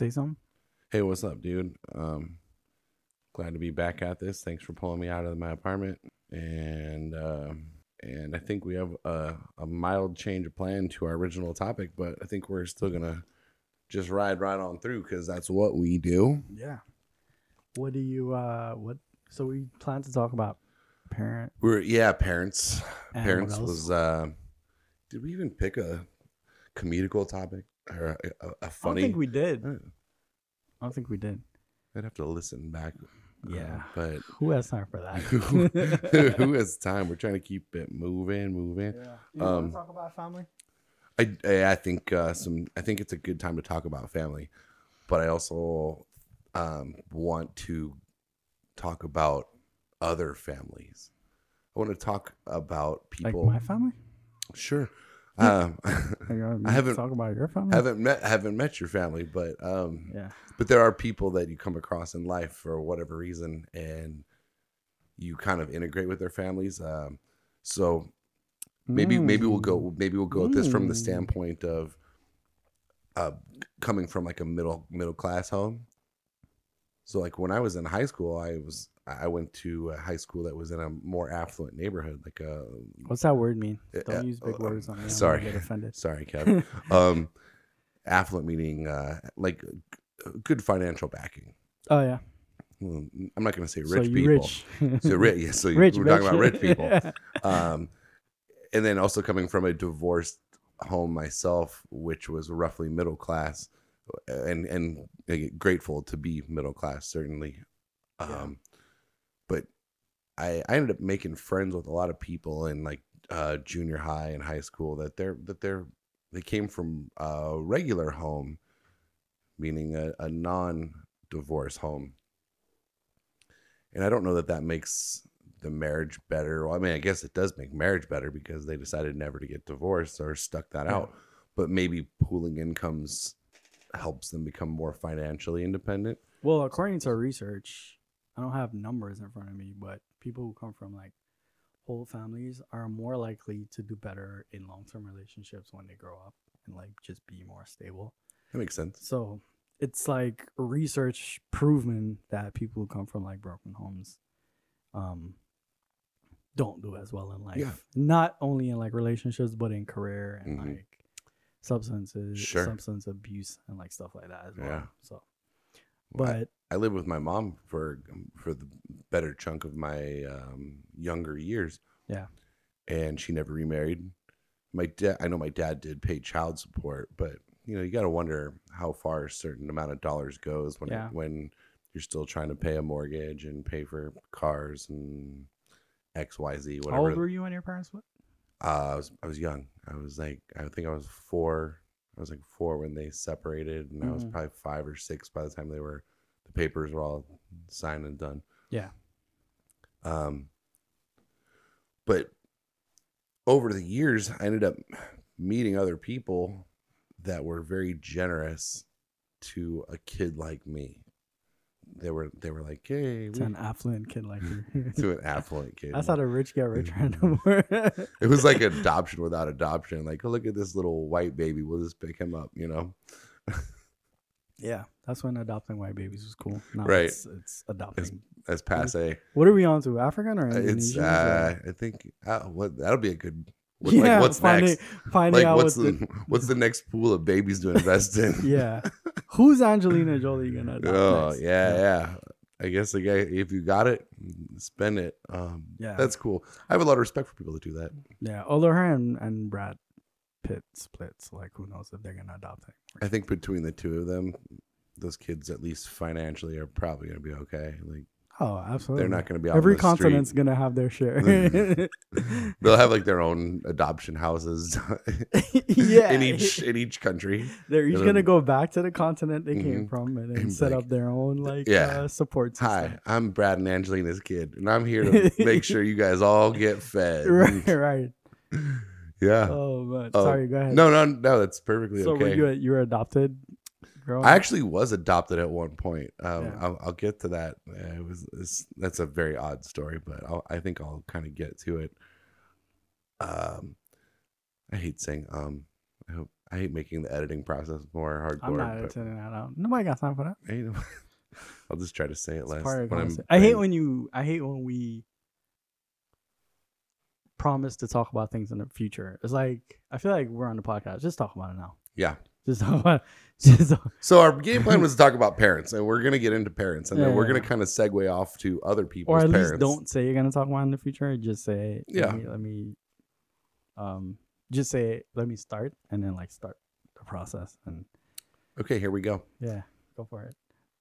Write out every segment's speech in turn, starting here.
say something. Hey, what's up, dude? Um, glad to be back at this. Thanks for pulling me out of my apartment, and um, and I think we have a, a mild change of plan to our original topic, but I think we're still gonna just ride right on through because that's what we do. Yeah. What do you uh what so we plan to talk about parent We're yeah, parents. and parents was. Uh, did we even pick a comedical topic or a, a, a I don't funny? think we did. Uh, I don't think we did. I'd have to listen back. uh, Yeah. but Who has time for that? who has time? We're trying to keep it moving, moving. Yeah. You Um, want to talk about family? I, I I think uh, some. I think it's a good time to talk about family, but I also um, want to talk about other families. I want to talk about Like people. my family? sure. Um, I haven't- talk about your family. haven't met haven't met your family, but um, yeah. but there are people that you come across in life for whatever reason, and you kind of integrate with their families. Um, so maybe maybe we'll go maybe we'll go at this from the Mm. standpoint of uh coming from like a middle middle class home so like when i was in high school i was i went to a high school that was in a more affluent neighborhood like a What's that word mean? Don't uh, use big uh, words on me. Sorry. get offended. sorry kevin um affluent meaning uh like good financial backing Oh yeah. Well, i'm not going to say rich you people rich. so rich yeah, so rich. we're talking about rich. rich people um, and then also coming from a divorced home myself, which was roughly middle class, and and grateful to be middle class certainly. Um, But I I ended up making friends with a lot of people in like uh, junior high and high school that they're that they're they came from a regular home, meaning a, a non divorce home. And I don't know that that makes the marriage better. Well, I mean, I guess it does make marriage better because they decided never to get divorced or stuck that Yeah. out. But maybe pooling incomes helps them become more financially independent. Well, according to research, I don't have numbers in front of me, but people who come from like whole families are more likely to do better in long term relationships when they grow up and like just be more stable. That makes sense. So it's like research proven that people who come from like broken homes um don't do as well in life. Yeah. Not only in like relationships, but in career and Mhm. like substances, Sure. substance abuse and like stuff like that as well. Yeah. So Well, I- but I lived with my mom for for the better chunk of my um, younger years. Yeah. and she never remarried. My dad, I know my dad did pay child support, but you know you got to wonder how far a certain amount of dollars goes when Yeah. when you're still trying to pay a mortgage and pay for cars and X Y Z how whatever. old were you when your parents split? Uh, I was I was young. I was like I think I was four. I was like four when they separated, and I was Mhm. probably five or six by the time they were the papers were all signed and done. Yeah. Um, but over the years, I ended up meeting other people that were very generous to a kid like me. They were they were like, hey, To we, an affluent kid like you. to an affluent kid. That's how the rich get rich randomly. It was like adoption without adoption. Like, oh, look at this little white baby. We'll just pick him up, you know? yeah, that's when adopting white babies was cool. Now Right. it's, it's adopting. That's passe. what are we on to? African or Uh, It's, uh, I think, uh, what that'll be a good, yeah, like, what's finding, next? Finding Like, out what's what the, what's the next pool of babies to invest in? yeah. Who's Angelina Jolie gonna adopt Oh, next? yeah, yeah. I guess the guy, if you got it, spend it. Um, Yeah. That's cool. I have a lot of respect for people that do that. Yeah. Although her and, and Brad Pitt splits, like who knows if they're gonna adopt him. I think between the two of them, those kids, at least financially, are probably going to be okay. Like, Oh, absolutely. they're not going to be Every continent's gonna have their share. They'll have like their own adoption houses yeah. in each in each country. They're each gonna go back to the continent they came Mhm. from and, And set like- up their own like Yeah. uh, support system. Hi, I'm Brad and Angelina's kid, and I'm here to make sure you guys all get fed. right, right. Yeah. Oh man, Oh, sorry. Go ahead. No, no, no. That's perfectly so okay. you you were adopted? Growing I up? actually was adopted at one point. Um, Yeah. I'll, I'll get to that. Uh, It was it's, that's a very odd story, but I'll, I think I'll kind of get to it. Um, I hate saying um. I hope I hate making the editing process more hardcore. I'm not editing that out. Nobody got time for that. you know, I'll just try to say it less. part of the when I'm- I hate when- when you. I hate when we promise to talk about things in the future. It's like I feel like we're on the podcast. Just talk about it now. Yeah. Just talk about. Just talk- So our game plan was to talk about parents, and we're gonna get into parents, and then Yeah, we're yeah. gonna kind of segue off to other people's or at parents. least don't say you're gonna talk about in the future. Just say Yeah. Let me, let me um. Just say let me start and then like start the process and Okay, here we go. yeah, go for it.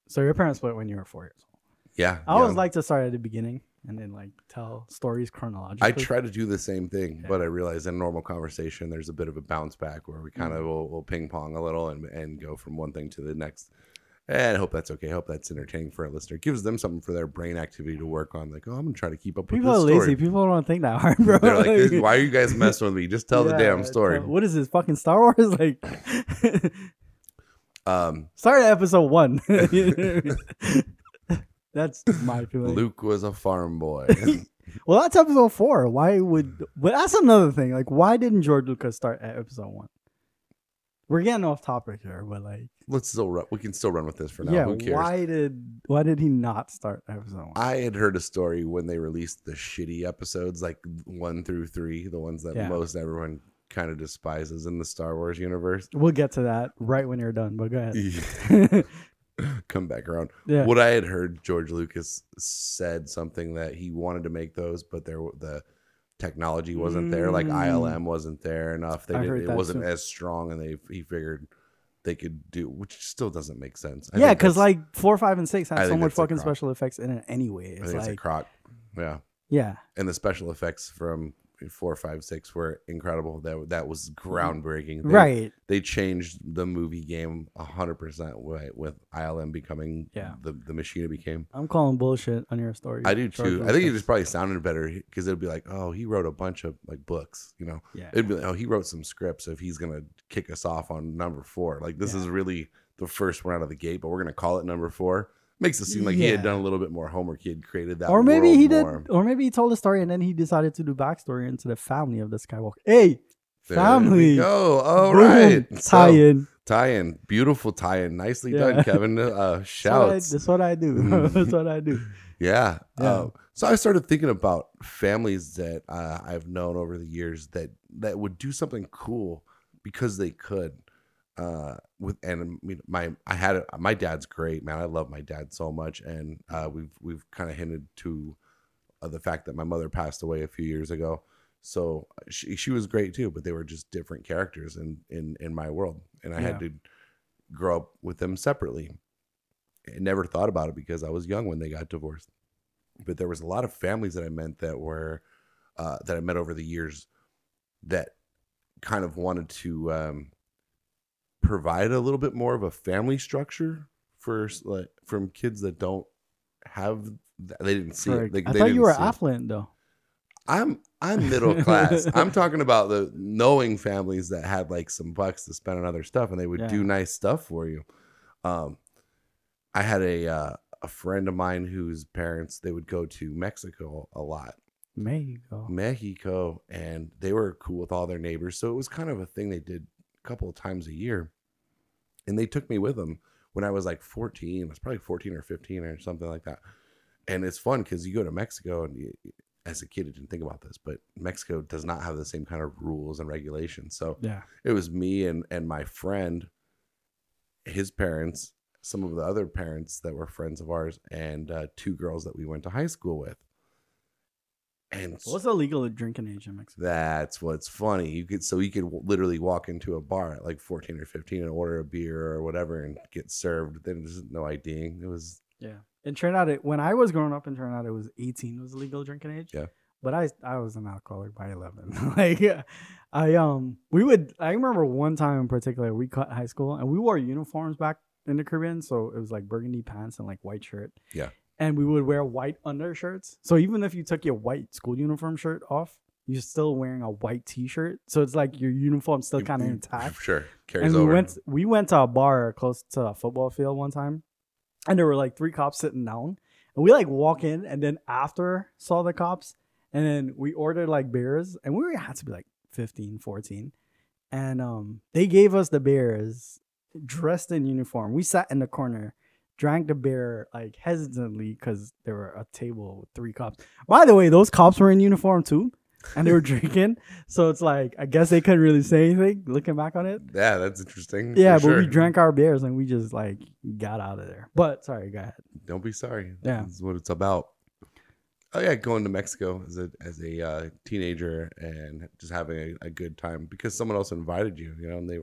So your parents split when you were four years old. Yeah, I always like to start at the beginning and then like tell stories chronologically. I try to do the same thing, Yeah. but I realize in a normal conversation, there's a bit of a bounce back where we kind of Mhm. will, will ping pong a little and, and go from one thing to the next. And I hope that's okay. I hope that's entertaining for a listener. It gives them something for their brain activity to work on. Like, oh, I'm gonna try to keep up with People are lazy. story. People don't think that hard, bro. They're like, why are you guys messing with me? Just tell the damn story. What is this fucking Star Wars? Like, Um, start episode one. That's my feeling. Luke was a farm boy. Well, that's episode four. Why would? But that's another thing. Like, why didn't George Lucas start at episode one? We're getting off topic here, but like, Let's still run. We can still run with this for now. yeah, Who cares? why did why did he not start episode one? I had heard a story when they released the shitty episodes, like one through three, the ones that Yeah. most everyone kind of despises in the Star Wars universe. we'll get to that right when you're done. But go ahead. Come back around. yeah, What I had heard, George Lucas said something that he wanted to make those, but there the technology wasn't there. Like Mm. ILM wasn't there enough. They I did, it wasn't too. as strong, and they he figured they could do, which still doesn't make sense. I yeah, because like four, five, and six I have so much fucking special effects in it anyway. I It's think it's a like, crock. Yeah. yeah, and the special effects from four, five, six were incredible. That that was mm-hmm. groundbreaking. They, right. They changed the movie game hundred percent with with ILM becoming Yeah. the the machine it became. I'm calling bullshit on your story. I do too. I think it just probably sounded better because it'd be like, oh, he wrote a bunch of like books. You know, yeah. it'd be like, oh, he wrote some scripts. If he's gonna kick us off on number four, like this Yeah. is really the first one out of the gate, but we're gonna call it number four. Makes it seem like he had done a little bit more homework. He had created that, or maybe he did, more. or maybe he told a story and then he decided to do backstory into the family of the Skywalker. Hey, There family. go. All Boom. right. tie So- in. Tie-in, beautiful tie-in, nicely Yeah. done, Kevin. Uh, That's what I- shouts, That's what I do. That's what I do. yeah. Yeah. Uh, so I started thinking about families that uh, I've known over the years that that would do something cool because they could. Uh, with and I mean, my I had a, my dad's great, man. I love my dad so much, and uh, we've we've kind of hinted to uh, the fact that my mother passed away a few years ago. So she she was great too, but they were just different characters in in in my world, and I had to grow up with them separately. I never thought about it because I was young when they got divorced. But there was a lot of families that I met that were uh, that I met over the years that kind of wanted to um, provide a little bit more of a family structure for like from kids that don't have th- they didn't see it. They, I they thought you were see it. affluent though. I'm I'm middle class. I'm talking about the knowing families that had like some bucks to spend on other stuff, and they would do nice stuff for you. Um, I had a uh, a friend of mine whose parents they would go to Mexico a lot, Mexico. Mexico, and they were cool with all their neighbors. So it was kind of a thing they did a couple of times a year, and they took me with them when I was like 14. I was probably 14 or 15 or something like that. And it's fun because you go to Mexico and you, as a kid, I didn't think about this, but Mexico does not have the same kind of rules and regulations. So Yeah. it was me and and my friend, his parents, some of the other parents that were friends of ours, and uh, two girls that we went to high school with. And What's the legal drinking age in Mexico? that's what's funny. You could so you could literally walk into a bar at like fourteen or fifteen and order a beer or whatever and get served. Then there's no IDing. It was Yeah. And In Trinidad, it, when I was growing up in Trinidad, it was 18 was legal drinking age. Yeah. But I I was an alcoholic by 11. like I um we would I remember one time in particular we cut high school and we wore uniforms back in the Caribbean, so it was like burgundy pants and like white shirt. Yeah. And we would wear white undershirts. So even if you took your white school uniform shirt off, you're still wearing a white t-shirt. So it's like your uniform still kind of you- intact Sure, carries and we over. went we went to a bar close to a football field one time and there were like three cops sitting down and we like walk in and then after saw the cops and then we ordered like beers and we had to be like 15 14 and um, they gave us the beers dressed in uniform. We sat in the corner, drank the beer like hesitantly because there were a table with three cops. By the way, those cops were in uniform too, and they were drinking. So it's like I guess they couldn't really say anything. Looking back on it, Yeah, that's interesting. yeah, but we drank our beers and we just like got out of there. But sorry, go ahead. Don't be sorry. Yeah. This is what it's about. Oh yeah, going to Mexico as a as a uh, teenager and just having a, a good time because someone else invited you. You know, and they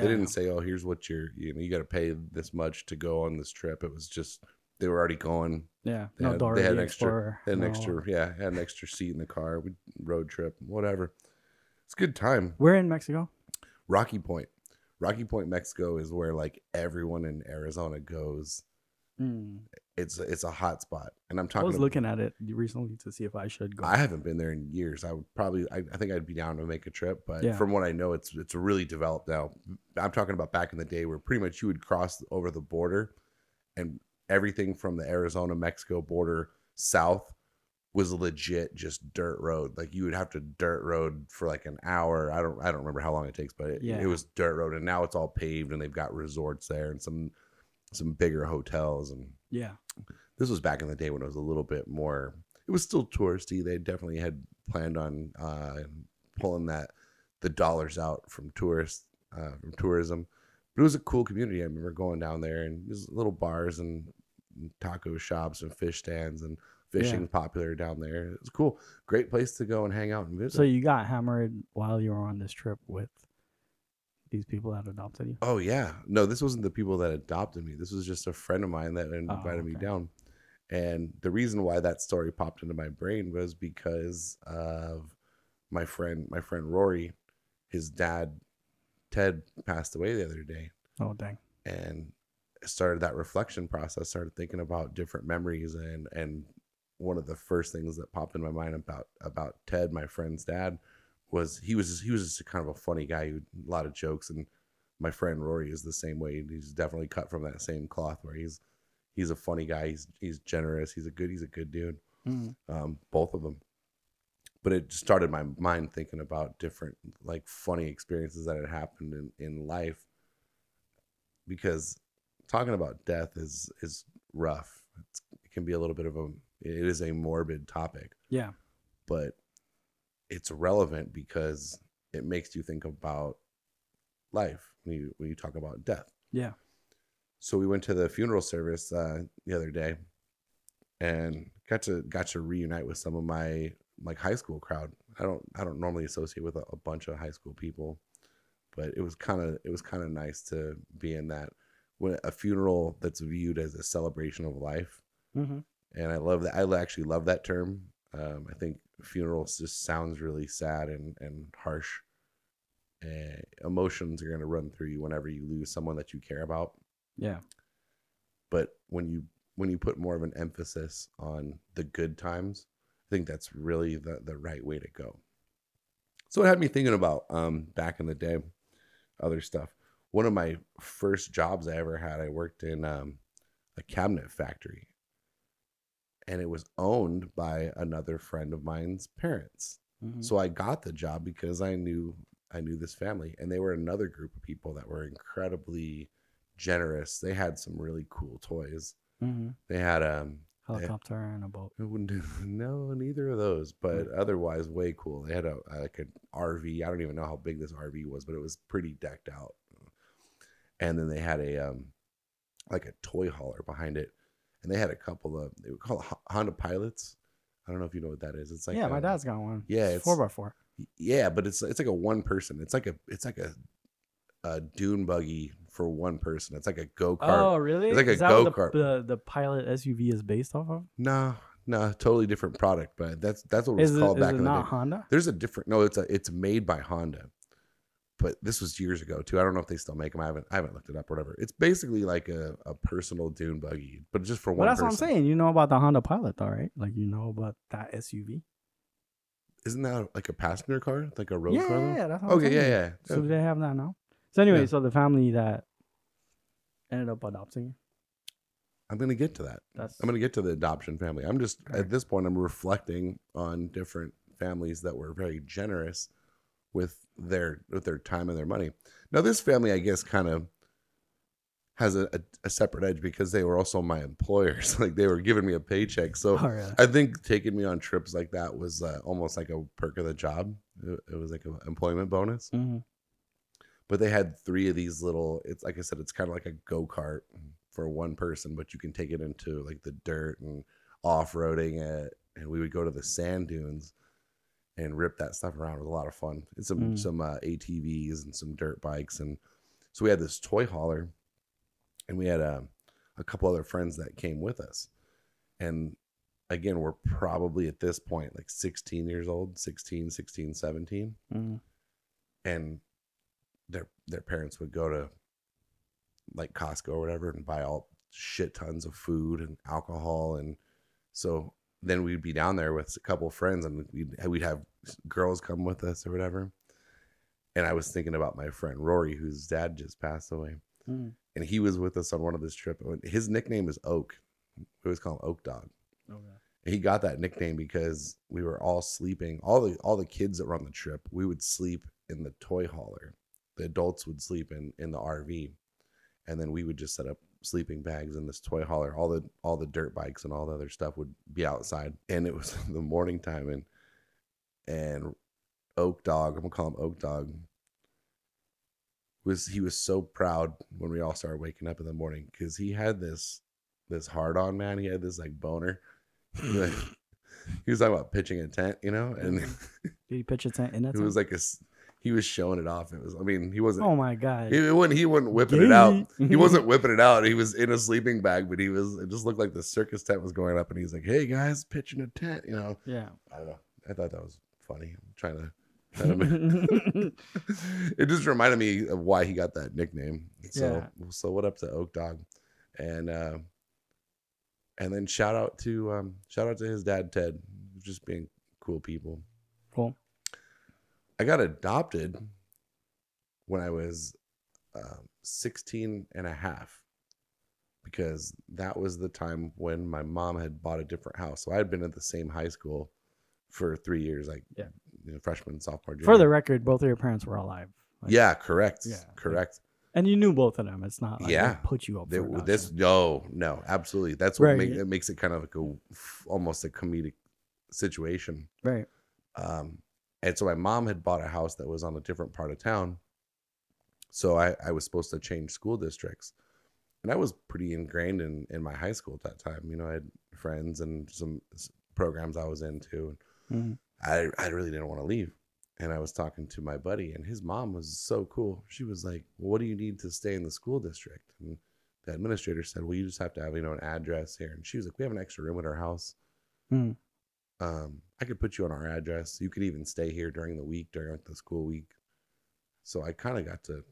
they didn't say, "Oh, here's what you're you know you got to pay this much to go on this trip." It was just they were already going. Yeah, They no had- Dora they had an extra- Had an no- extra, yeah, had an extra seat in the car. We road trip, whatever. It's a good time. We're in Mexico. Rocky Point, Rocky Point, Mexico is where like everyone in Arizona goes. Mm. It's it's a hot spot, and I'm talking. I was about- looking at it recently to see if I should go. I haven't been there in years. I would probably, I, I think I'd be down to make a trip, but Yeah. from what I know, it's it's really developed now. I'm talking about back in the day where pretty much you would cross over the border, and everything from the Arizona Mexico border south was legit just dirt road. Like you would have to dirt road for like an hour. I don't I don't remember how long it takes, but it, Yeah. it was dirt road, and now it's all paved, and they've got resorts there and some some bigger hotels and yeah, this was back in the day when it was a little bit more it was still touristy. They definitely had planned on uh pulling that the dollars out from tourists uh from tourism. But it was a cool community. I remember going down there and there's little bars and taco shops and fish stands and fishing popular down there. It was cool. Great place to go and hang out and visit. So you got hammered while you were on this trip with these people that adopted you. Oh yeah, no, this wasn't the people that adopted me. This was just a friend of mine that invited oh, me Oh, okay. down. And the reason why that story popped into my brain was because of my friend, my friend Rory. His dad, Ted, passed away the other day, Oh dang. and started that reflection process. Started thinking about different memories, and and one of the first things that popped in my mind about about Ted, my friend's dad, was he was he was just a kind of a funny guy. Who a lot of jokes, and my friend Rory is the same way. He's definitely cut from that same cloth where he's he's a funny guy. He's he's generous. He's a good he's a good dude. Mm. Um, both of them. But it started my mind thinking about different like funny experiences that had happened in, in life. Because talking about death is is rough. It's, it can be a little bit of a it is a morbid topic Yeah. but it's relevant because it makes you think about life when you when you talk about death. Yeah. So we went to the funeral service uh, the other day, and got to got to reunite with some of my like high school crowd. I don't I don't normally associate with a, a bunch of high school people, but it was kind of it was kind of nice to be in that when a funeral that's viewed as a celebration of life Mm-hmm. and I love that. I actually love that term. Um, I think funerals just sounds really sad and and harsh. Uh, emotions are going to run through you whenever you lose someone that you care about. Yeah. But when you when you put more of an emphasis on the good times, I think that's really the the right way to go. So it had me thinking about um, back in the day, other stuff. One of my first jobs I ever had, I worked in um, a cabinet factory and it was owned by another friend of mine's parents. Mhm. So I got the job because I knew I knew this family, and they were another group of people that were incredibly generous. They had some really cool toys. Mhm. They had um helicopter and a boat. I wouldn't do no neither of those, but otherwise way cool. They had a like an RV. I don't even know how big this RV was, but it was pretty decked out. And then they had a um like a toy hauler behind it, and they had a couple of they were called Honda Pilots. I don't know if you know what that is. It's like yeah, my dad's got one. yeah, It's it's- four by four. yeah, but it's it's like a one person. It's like a it's like a a dune buggy for one person. It's like a go kart. Oh, really? It's like a Is what the- go-kart. The, the pilot SUV is based off of. No, no, totally different product, but that's that's what it was Is it, called is back it in the not day. Honda? There's a different no, it's a it's made by Honda. But this was years ago too. I don't know if they still make them. I haven't I haven't looked it up or whatever. It's basically like a, a personal dune buggy, but just for Well, one that's person. what I'm saying. You know about the Honda Pilot, though, right? Like you know about that SUV. Isn't that like a passenger car? Like a road yeah, car? yeah, yeah, that's what I'm Okay, yeah, saying. yeah. So they have that now. So anyway, Yeah. so the family that ended up adopting. I'm gonna get to that. That's I'm gonna get to the adoption family. I'm just Okay. at this point I'm reflecting on different families that were very generous with their with their time and their money. Now this family, I guess, kind of has a, a, a separate edge because they were also my employers. like they were giving me a paycheck, so Oh. I think taking me on trips like that was uh, almost like a perk of the job. It, it was like an employment bonus. Mhm. But they had three of these little. It's like I said, it's kind of like a go kart for one person, but you can take it into like the dirt and off roading it. And we would go to the sand dunes and rip that stuff around. It was a lot of fun. It's some Mm. some uh, ATVs and some dirt bikes, and so we had this toy hauler, and we had a, a couple other friends that came with us, and again, we're probably at this point like 16 years old, 16, 16, 17 Mhm. and their their parents would go to like Costco or whatever and buy all shit tons of food and alcohol and so then we'd be down there with a couple of friends and we'd we'd have girls come with us or whatever. And I was thinking about my friend Rory whose dad just passed away Mhm. and he was with us on one of this trip. His nickname is Oak. We always call him Oak Dog Okay. he got that nickname because we were all sleeping all the all the kids that were on the trip we would sleep in the toy hauler the adults would sleep in in the rv and then we would just set up sleeping bags in this toy hauler all the all the dirt bikes and all the other stuff would be outside. And it was the morning time and and oak dog i'm gonna call him oak dog was he was so proud when we all started waking up in the morning because he had this this hard on man. He had this like boner. He was talking about pitching a tent, you know, and Did he pitch a tent in it? it was like a he was showing it off. It was, I mean, he wasn't. oh my god. He, wasn't, he wasn't whipping it out. He wasn't whipping it out. He was in a sleeping bag, but he was. It just looked like the circus tent was going up, and he's like, "Hey guys, pitching a tent," you know. yeah. I don't know. I thought that was funny. I'm trying to. It just reminded me of why he got that nickname. So, so what up to Oak Dog, and uh, and then shout out to um, shout out to his dad Ted, just being cool people. cool. I got adopted when I was um 16 and a half because that was the time when my mom had bought a different house. So I had been at the same high school for three years, like Yeah. you know, freshman, sophomore, junior. For the record, both of your parents were alive. Like, yeah, correct, Yeah, correct. And you knew both of them. It's not like Yeah. they put you up They, this no, no, absolutely. That's what Right. make, it makes it kind of like a almost a comedic situation. right. Um, and so my mom had bought a house that was on a different part of town. So I, I was supposed to change school districts. And I was pretty ingrained in, in my high school at that time. You know, I had friends and some programs I was into. Mhm. I, I really didn't want to leave. And I was talking to my buddy, and his mom was so cool. She was like, well, What do you need to stay in the school district? And the administrator said, Well, you just have to have, you know, an address here. And she was like, We have an extra room at our house Mhm. Um, I could put you on our address. You could even stay here during the week, during like, the school week. So I kind of got to,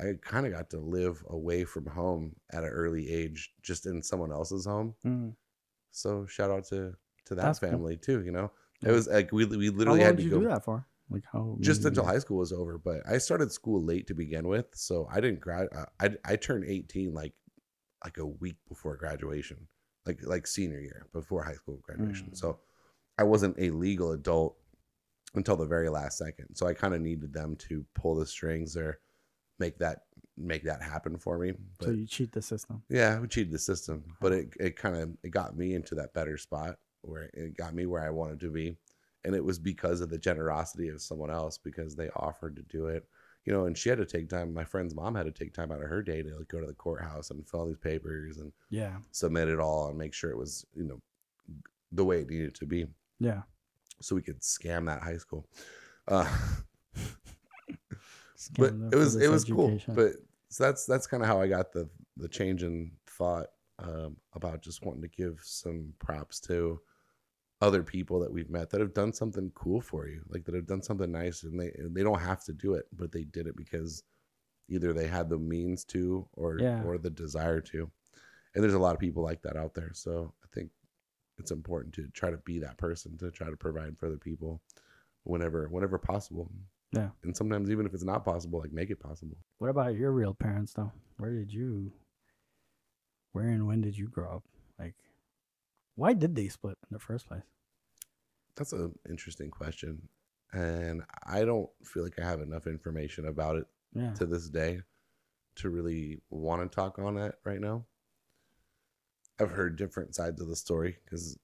I kind of got to live away from home at an early age, just in someone else's home. Mhm. So shout out to to that That's cool. family too. You know, it was like we we literally had to you go do that for? Like how? just until high school was over. But I started school late to begin with, so I didn't grad. uh, I I turned eighteen like like a week before graduation, like like senior year before high school graduation. Mm. So I wasn't a legal adult until the very last second. So I kind of needed them to pull the strings or make that make that happen for me. But So you cheat the system. yeah, we cheated the system, but it, it kind of it got me into that better spot where it got me where I wanted to be, and it was because of the generosity of someone else because they offered to do it, you know. And she had to take time. My friend's mom had to take time out of her day to like, go to the courthouse and fill all these papers and Yeah. submit it all and make sure it was you know the way it needed to be, Yeah. so we could scam that high school. Uh, but it was it was cool but so that's that's kind of how i got the the change in thought um, about just wanting to give some props to other people that we've met that have done something cool for you like that have done something nice and they they don't have to do it but they did it because either they had the means to or Yeah. or the desire to and there's a lot of people like that out there so it's important to try to be that person to try to provide for other people whenever whenever possible Yeah. and sometimes even if it's not possible like make it possible What about your real parents though? Where did you where and when did you grow up? Like why did they split in the first place? That's an interesting question. and I don't feel like I have enough information about it Yeah. to this day to really want to talk on it right now. I've heard different sides of the story because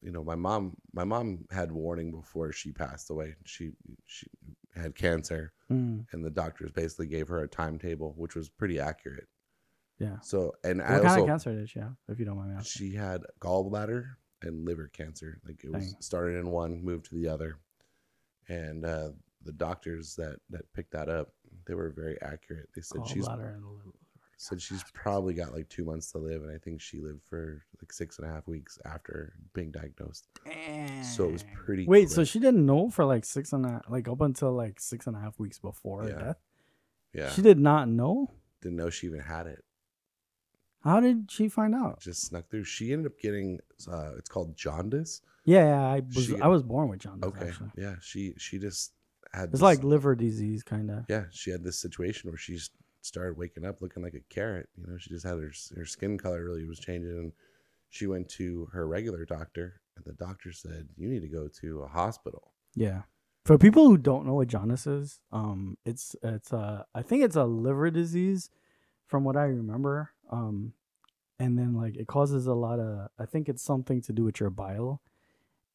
you know my mom my mom had warning before she passed away. She she had cancer Mm, and the doctors basically gave her a timetable which was pretty accurate. yeah. So and What I kind also of cancer did she have, if you don't mind me asking? she had gallbladder and liver cancer. Like it was started in one, moved to the other, and uh, the doctors that that picked that up, they were very accurate. They said she's Gallbladder and. Said she's probably got like two months to live, and I think she lived for like six and a half weeks after being diagnosed. So it was pretty. Wait, so she didn't know for like six and a like up until like six and a half weeks before Yeah. death. yeah, She did not know. didn't know she even had it. How did she find out? Just snuck through. She ended up getting. Uh, it's called jaundice. Yeah, yeah I was She- I was born with jaundice. Okay, Actually. yeah. She she just had. It's this- like liver disease, kind of. yeah, she had this situation where she s- started waking up looking like a carrot. You know, she just had her her skin color really was changing, and she went to her regular doctor, and the doctor said, "You need to go to a hospital." Yeah. For people who don't know what jaundice is, um, it's it's uh I think it's a liver disease, from what I remember. Um, and then like it causes a lot of I think it's something to do with your bile,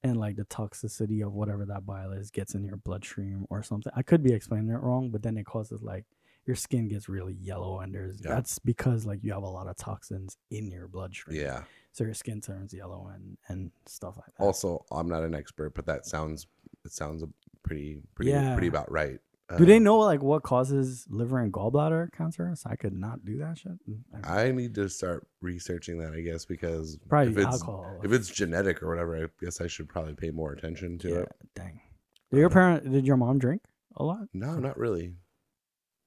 and like the toxicity of whatever that bile is gets in your bloodstream or something. I could be explaining it wrong, but then it causes like your skin gets really yellow, and there's Yeah. that's because like you have a lot of toxins in your bloodstream. Yeah. So your skin turns yellow and and stuff like that. Also, I'm not an expert, but that sounds it sounds pretty pretty Yeah. pretty about right. Do they Um, know like what causes liver and gallbladder cancer? So I could not do that shit. Mm, I- I need to start researching that, I guess, because Probably if it's alcohol. if it's genetic or whatever, I guess I should probably pay more attention to yeah, it. dang. Did your parent? Did your mom drink a lot? No, not really.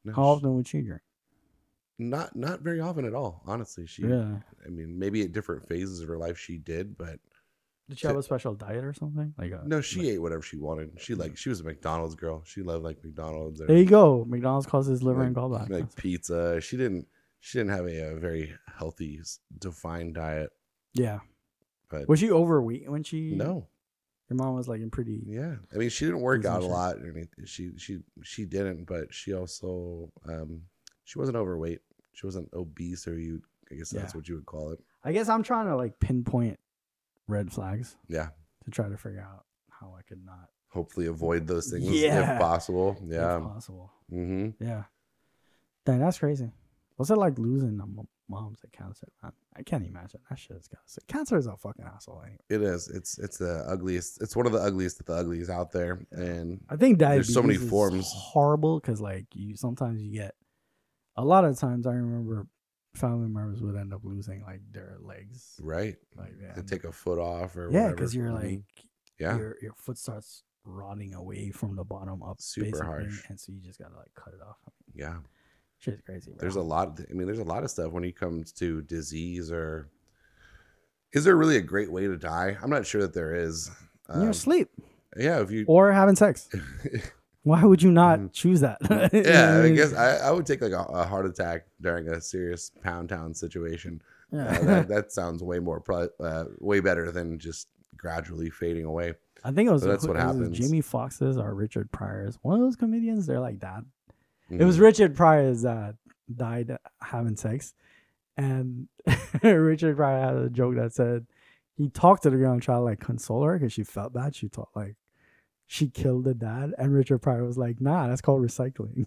No, How often would she drink? Not not very often at all. Honestly, she. Yeah. I mean, maybe at different phases of her life she did, but Did she have a special diet or something? Like a, no, she like- ate whatever she wanted. She like she was a McDonald's girl. She loved like McDonald's or There you go. McDonald's causes liver like, and gallbladder. like pizza. She didn't she didn't have a, a very healthy defined diet. yeah. But Was she overweight when she? no, Your mom was like in pretty. yeah. I mean, she didn't work out a lot. Or anything. She she she didn't, but she also um she wasn't overweight. She wasn't obese, or you. I guess that's Yeah. what you would call it. I guess I'm trying to like pinpoint red flags Yeah. to try to figure out how I could not, Hopefully, avoid those things Yeah. if possible. Yeah. if possible. Mm-hmm. Yeah. Dang, that's crazy. What's it like losing a m- mom to cancer, man? I can't imagine. That shit's got to Cancer is a fucking asshole anyway. It is. It's it's the ugliest. It's one of the ugliest of the ugliest out there, and I think diabetes There's so many is forms. horrible because like you sometimes you get a lot of times I remember family members would end up losing like their legs. right, Like yeah, to take a foot off or yeah, because you're Mhm. like yeah, your your foot starts rotting away from the bottom up, Super harsh. and so you just gotta like cut it off. yeah. Shit's crazy. Bro. There's a lot. Of, I mean, there's a lot of stuff when it comes to disease or. Is there really a great way to die? I'm not sure that there is. Um, sleep yeah, if you. or having sex. Why would you not Mhm. choose that? yeah, I guess I, I would take like a, a heart attack during a serious pound town situation. Yeah. Uh, that, that sounds way more, pro- uh, way better than just gradually fading away. I think it was, So that's who- what happens. Jimmy Foxx's or Richard Pryor's. One of those comedians, they're like that. It was Mhm. Richard Pryor's that died having sex, and Richard Pryor had a joke that said he talked to the girl and tried to like console her because she felt bad. She thought like she killed the dad, and Richard Pryor was like, "Nah, that's called recycling."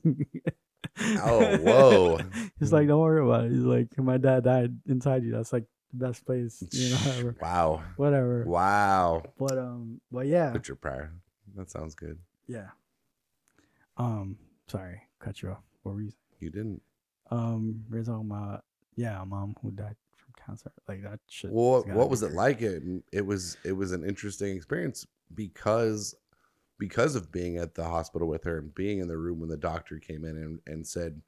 Oh, whoa. He's like, "Don't worry about it." He's like, "My dad died inside you. That's like the best place, you know, ever. Wow. whatever." Wow. But um, but yeah, Richard Pryor. That sounds good. yeah. Um, sorry, cut you off. What were you? saying? You didn't. Um, we're talking about yeah, a mom who died from cancer. Like that shit. Well, what was it crazy. like? It it was it was an interesting experience because because of being at the hospital with her and being in the room when the doctor came in and, and said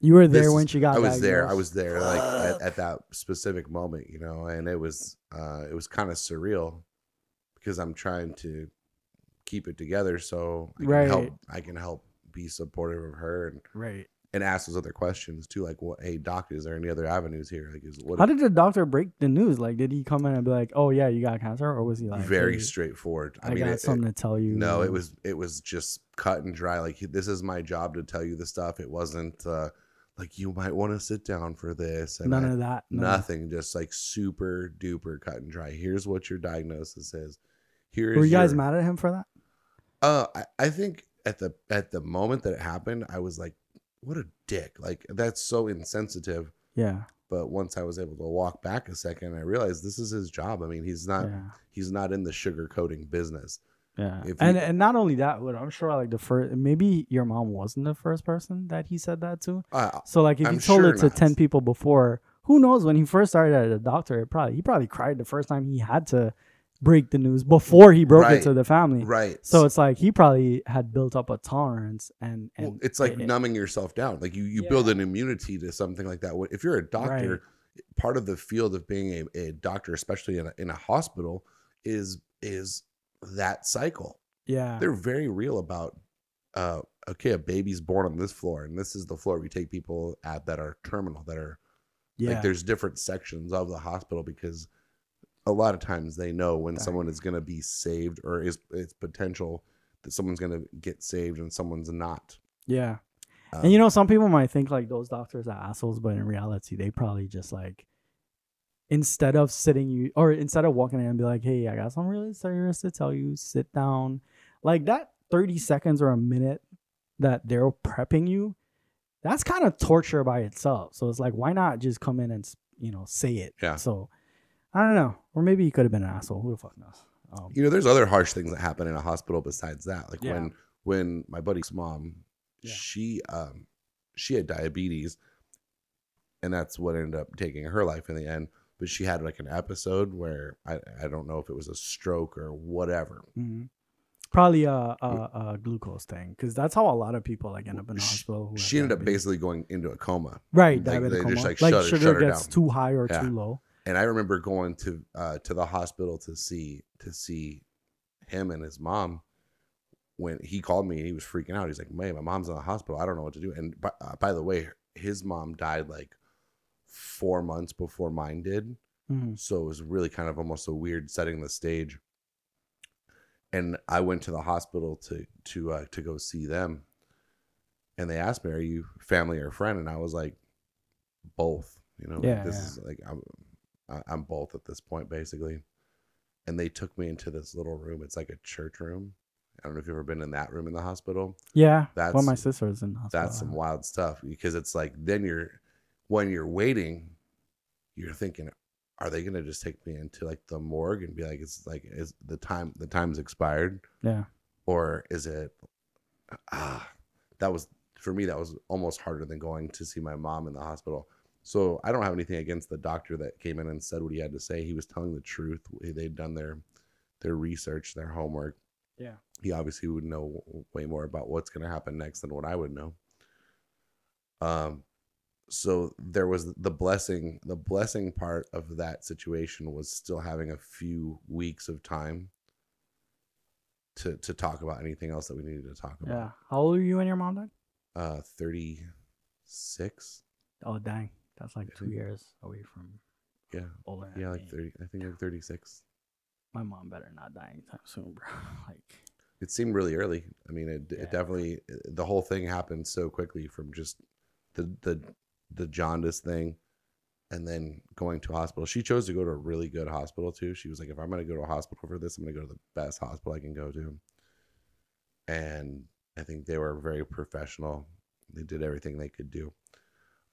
You were there when she got. I was there. I was there like at, at that specific moment, you know, and it was uh it was kind of surreal because I'm trying to keep it together so I can help I can help be supportive of her and right. and ask those other questions too, like, "What? Hey, doc, is there any other avenues here? Like, is what?" How did the doctor break the news? Like, did he come in and be like, "Oh yeah, you got cancer," or was he like, very "Hey, straightforward. I, got it- something it- to tell you"? no, it was it was just cut and dry. Like, this is my job to tell you the stuff. It wasn't uh, like you might want to sit down for this. And none I- of that. no. nothing. Just like super duper cut and dry. Here's what your diagnosis is. Here is Were you guys your- mad at him for that? Uh, I, I think at the at the moment that it happened, I was like, "What a dick!" Like that's so insensitive. Yeah, But once I was able to walk back a second, I realized this is his job. I mean, he's not yeah, he's not in the sugarcoating business. yeah. if And you- and not only that, but I'm sure like the first, maybe your mom wasn't the first person that he said that to. Uh, So like if I'm he told sure it to not. ten people before, who knows? When he first started at a doctor, it probably he probably cried the first time he had to break the news before he broke Right. it to the family. right. So it's like he probably had built up a tolerance and and Well, it's like it- it- numbing yourself down. Like you, you build an immunity to something like that. If you're a doctor, part of the field of being a, a doctor, especially in a, in a hospital, is is that cycle. yeah They're very real about. Uh, okay, a baby's born on this floor, and this is the floor we take people at that are terminal, that are yeah like there's different sections of the hospital because a lot of times they know when someone is going to be saved or is it's potential that someone's going to get saved and someone's not. yeah. Um, and you know, some people might think like those doctors are assholes, but in reality, they probably just like instead of sitting you or instead of walking in and be like, "Hey, I got something really serious to tell you. Sit down." Like that thirty seconds or a minute that they're prepping you, that's kind of torture by itself. So it's like, why not just come in and you know say it? Yeah. So I don't know, or maybe he could have been an asshole. Who the fuck knows? Um, you know, there's other harsh things that happen in a hospital besides that. Like Yeah. when when my buddy's mom, Yeah. she um she had diabetes, and that's what ended up taking her life in the end. But she had like an episode where I I don't know if it was a stroke or whatever. mhm. Probably a, a, a glucose thing, because that's how a lot of people like end up in hospital. She ended up basically going into a coma. Right, Like, diabetic coma. just, like, like, shut sugar shut gets down. too high or Yeah. too low. And I remember going to uh, to the hospital to see to see him and his mom. When he called me, and he was freaking out. He's like, "Man, my mom's in the hospital. I don't know what to do." And by, uh, by the way, his mom died like four months before mine did, Mhm. so it was really kind of almost a weird setting the stage. And I went to the hospital to to uh, to go see them, and they asked me, "Are you family or friend?" And I was like, "Both." You know, like, Yeah, this yeah. is like I'm I'm both at this point basically. And they took me into this little room. It's like a church room. I don't know if you've ever been in that room in the hospital. Yeah, That's well, my sister's in hospital. That's some wild stuff because it's like then you're when you're waiting, you're thinking, are they gonna just take me into like the morgue and be like, it's like is the time the time's expired, Yeah, or is it? Ah, that was for me. That was almost harder than going to see my mom in the hospital. So I don't have anything against the doctor that came in and said what he had to say. He was telling the truth. They'd done their their research, their homework. yeah, He obviously would know way more about what's going to happen next than what I would know. Um, so there was the blessing. The blessing part of that situation was still having a few weeks of time to to talk about anything else that we needed to talk about. yeah. How old are you and your mom died? Uh, thirty six. Oh, dang, that's like two years away from Yeah, older. yeah, like thirty. I think like thirty six. My mom better not die anytime soon, bro. like, It seemed really early. I mean, it, Yeah. it definitely uh, the whole thing happened so quickly from just the the the jaundice thing, and then going to a hospital. She chose to go to a really good hospital too. She was like, if I'm going to go to a hospital for this, I'm going to go to the best hospital I can go to. And I think they were very professional. They did everything they could do.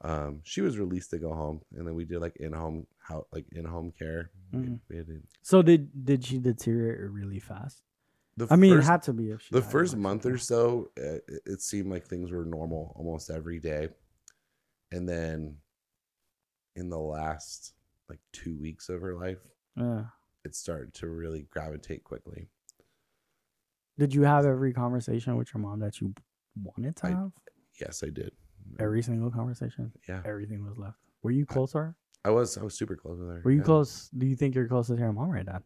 Um, she was released to go home, and then we did like in home how like in home care. We- Mhm. we had so did did she deteriorate really fast? the I mean, first- it had to be if she the first month or so uh, it, it seemed like things were normal almost every day and then in the last like two weeks of her life Yeah. it started to really gravitate quickly Did you have every conversation with your mom that you wanted to I- have? yes i did Every single conversation. yeah Everything was left. Were you close her? i was i was super close with her Were you yeah. close? Do you think you're closer to your mom or dad?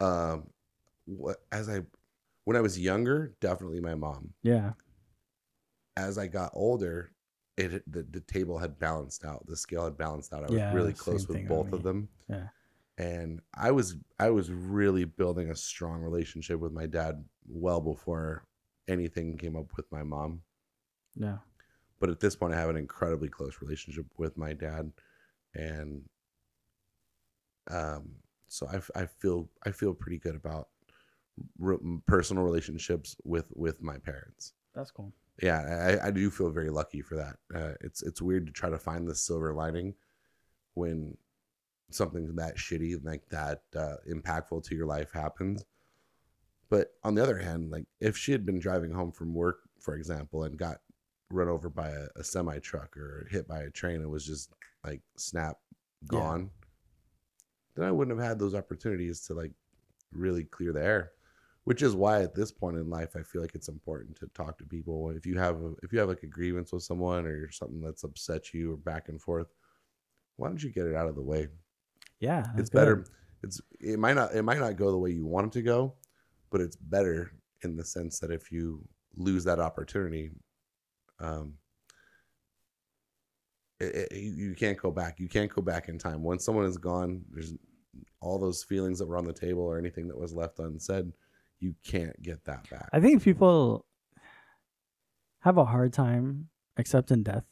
um what as i when i was younger definitely my mom Yeah. as i got older it the, the table had balanced out. The scale had balanced out. I was Yeah, really close with both of them. Yeah. And I was I was really building a strong relationship with my dad well before anything came up with my mom. Yeah. But at this point I have an incredibly close relationship with my dad and um so I, I feel I feel pretty good about re- personal relationships with with my parents. That's cool. yeah I, I do feel very lucky for that uh, it's it's weird to try to find the silver lining when something that shitty like that uh, impactful to your life happens but on the other hand like if she had been driving home from work for example and got run over by a, a semi truck or hit by a train and was just like snap Yeah. gone then i wouldn't have had those opportunities to like really clear the air which is why at this point in life i feel like it's important to talk to people if you have a, if you have like a grievance with someone or something that's upset you or back and forth why don't you get it out of the way Yeah. it's good. better it's it might not it might not go the way you want it to go but it's better in the sense that if you lose that opportunity um it, it- you can't go back you can't go back in time once someone is gone there's all those feelings that were on the table or anything that was left unsaid you can't get that back I think people have a hard time accepting death.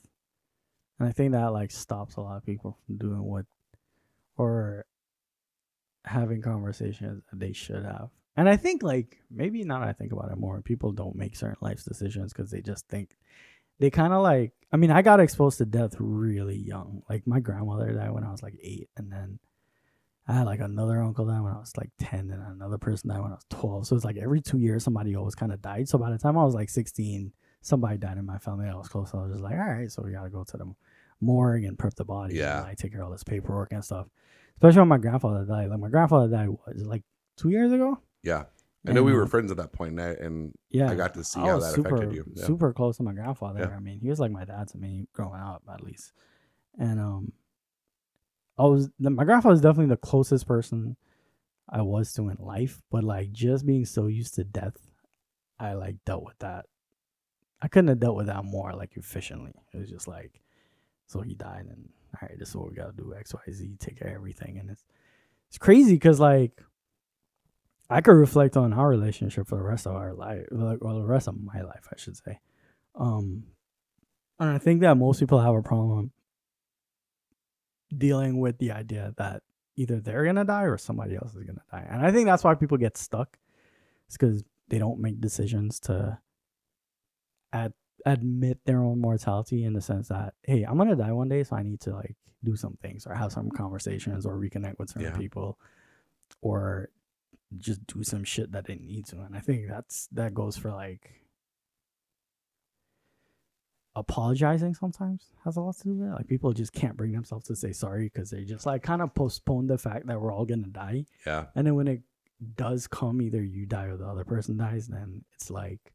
And I think that like stops a lot of people from doing what or having conversations that they should have. And I think like maybe now I think about it more, people don't make certain life decisions because they just think they kind of like. I mean, I got exposed to death really young. Like my grandmother died when I was like eight, and then I had like another uncle die when I was like ten, and another person died when I was twelve. So it's like every two years somebody always kind of died. So by the time I was like sixteen, somebody died in my family. I was close. So I was just like, all right, so we gotta go to the morgue and prep the body. Yeah. and, like take care of all this paperwork and stuff. Especially when my grandfather died. Like my grandfather died was like two years ago. yeah i know we were friends at that point and, I, and Yeah, i got to see I how that super, affected you yeah. Super close to my grandfather. Yeah. I mean, he was like my dad to me growing up, at least. And um, I was the, my grandfather was definitely the closest person I was to in life. But like just being so used to death, I like dealt with that. I couldn't have dealt with that more like efficiently. It was just like, so he died, and all right, this is what we gotta do: X, Y, Z, take care of everything, and it's it's crazy because like I could reflect on our relationship for the rest of our life, like, or the rest of my life, I should say. Um, and I think that most people have a problem dealing with the idea that either they're gonna die or somebody else is gonna die, and I think that's why people get stuck. It's because they don't make decisions to ad- admit their own mortality in the sense that hey, I'm gonna die one day, so I need to like do some things or have some conversations or reconnect with certain Yeah. people, or just do some shit that they need to. And I think that's that goes for like apologizing sometimes has a lot to do with it. Like people just can't bring themselves to say sorry because they just like kind of postpone the fact that we're all gonna die. yeah And then when it does come, either you die or the other person dies, then it's like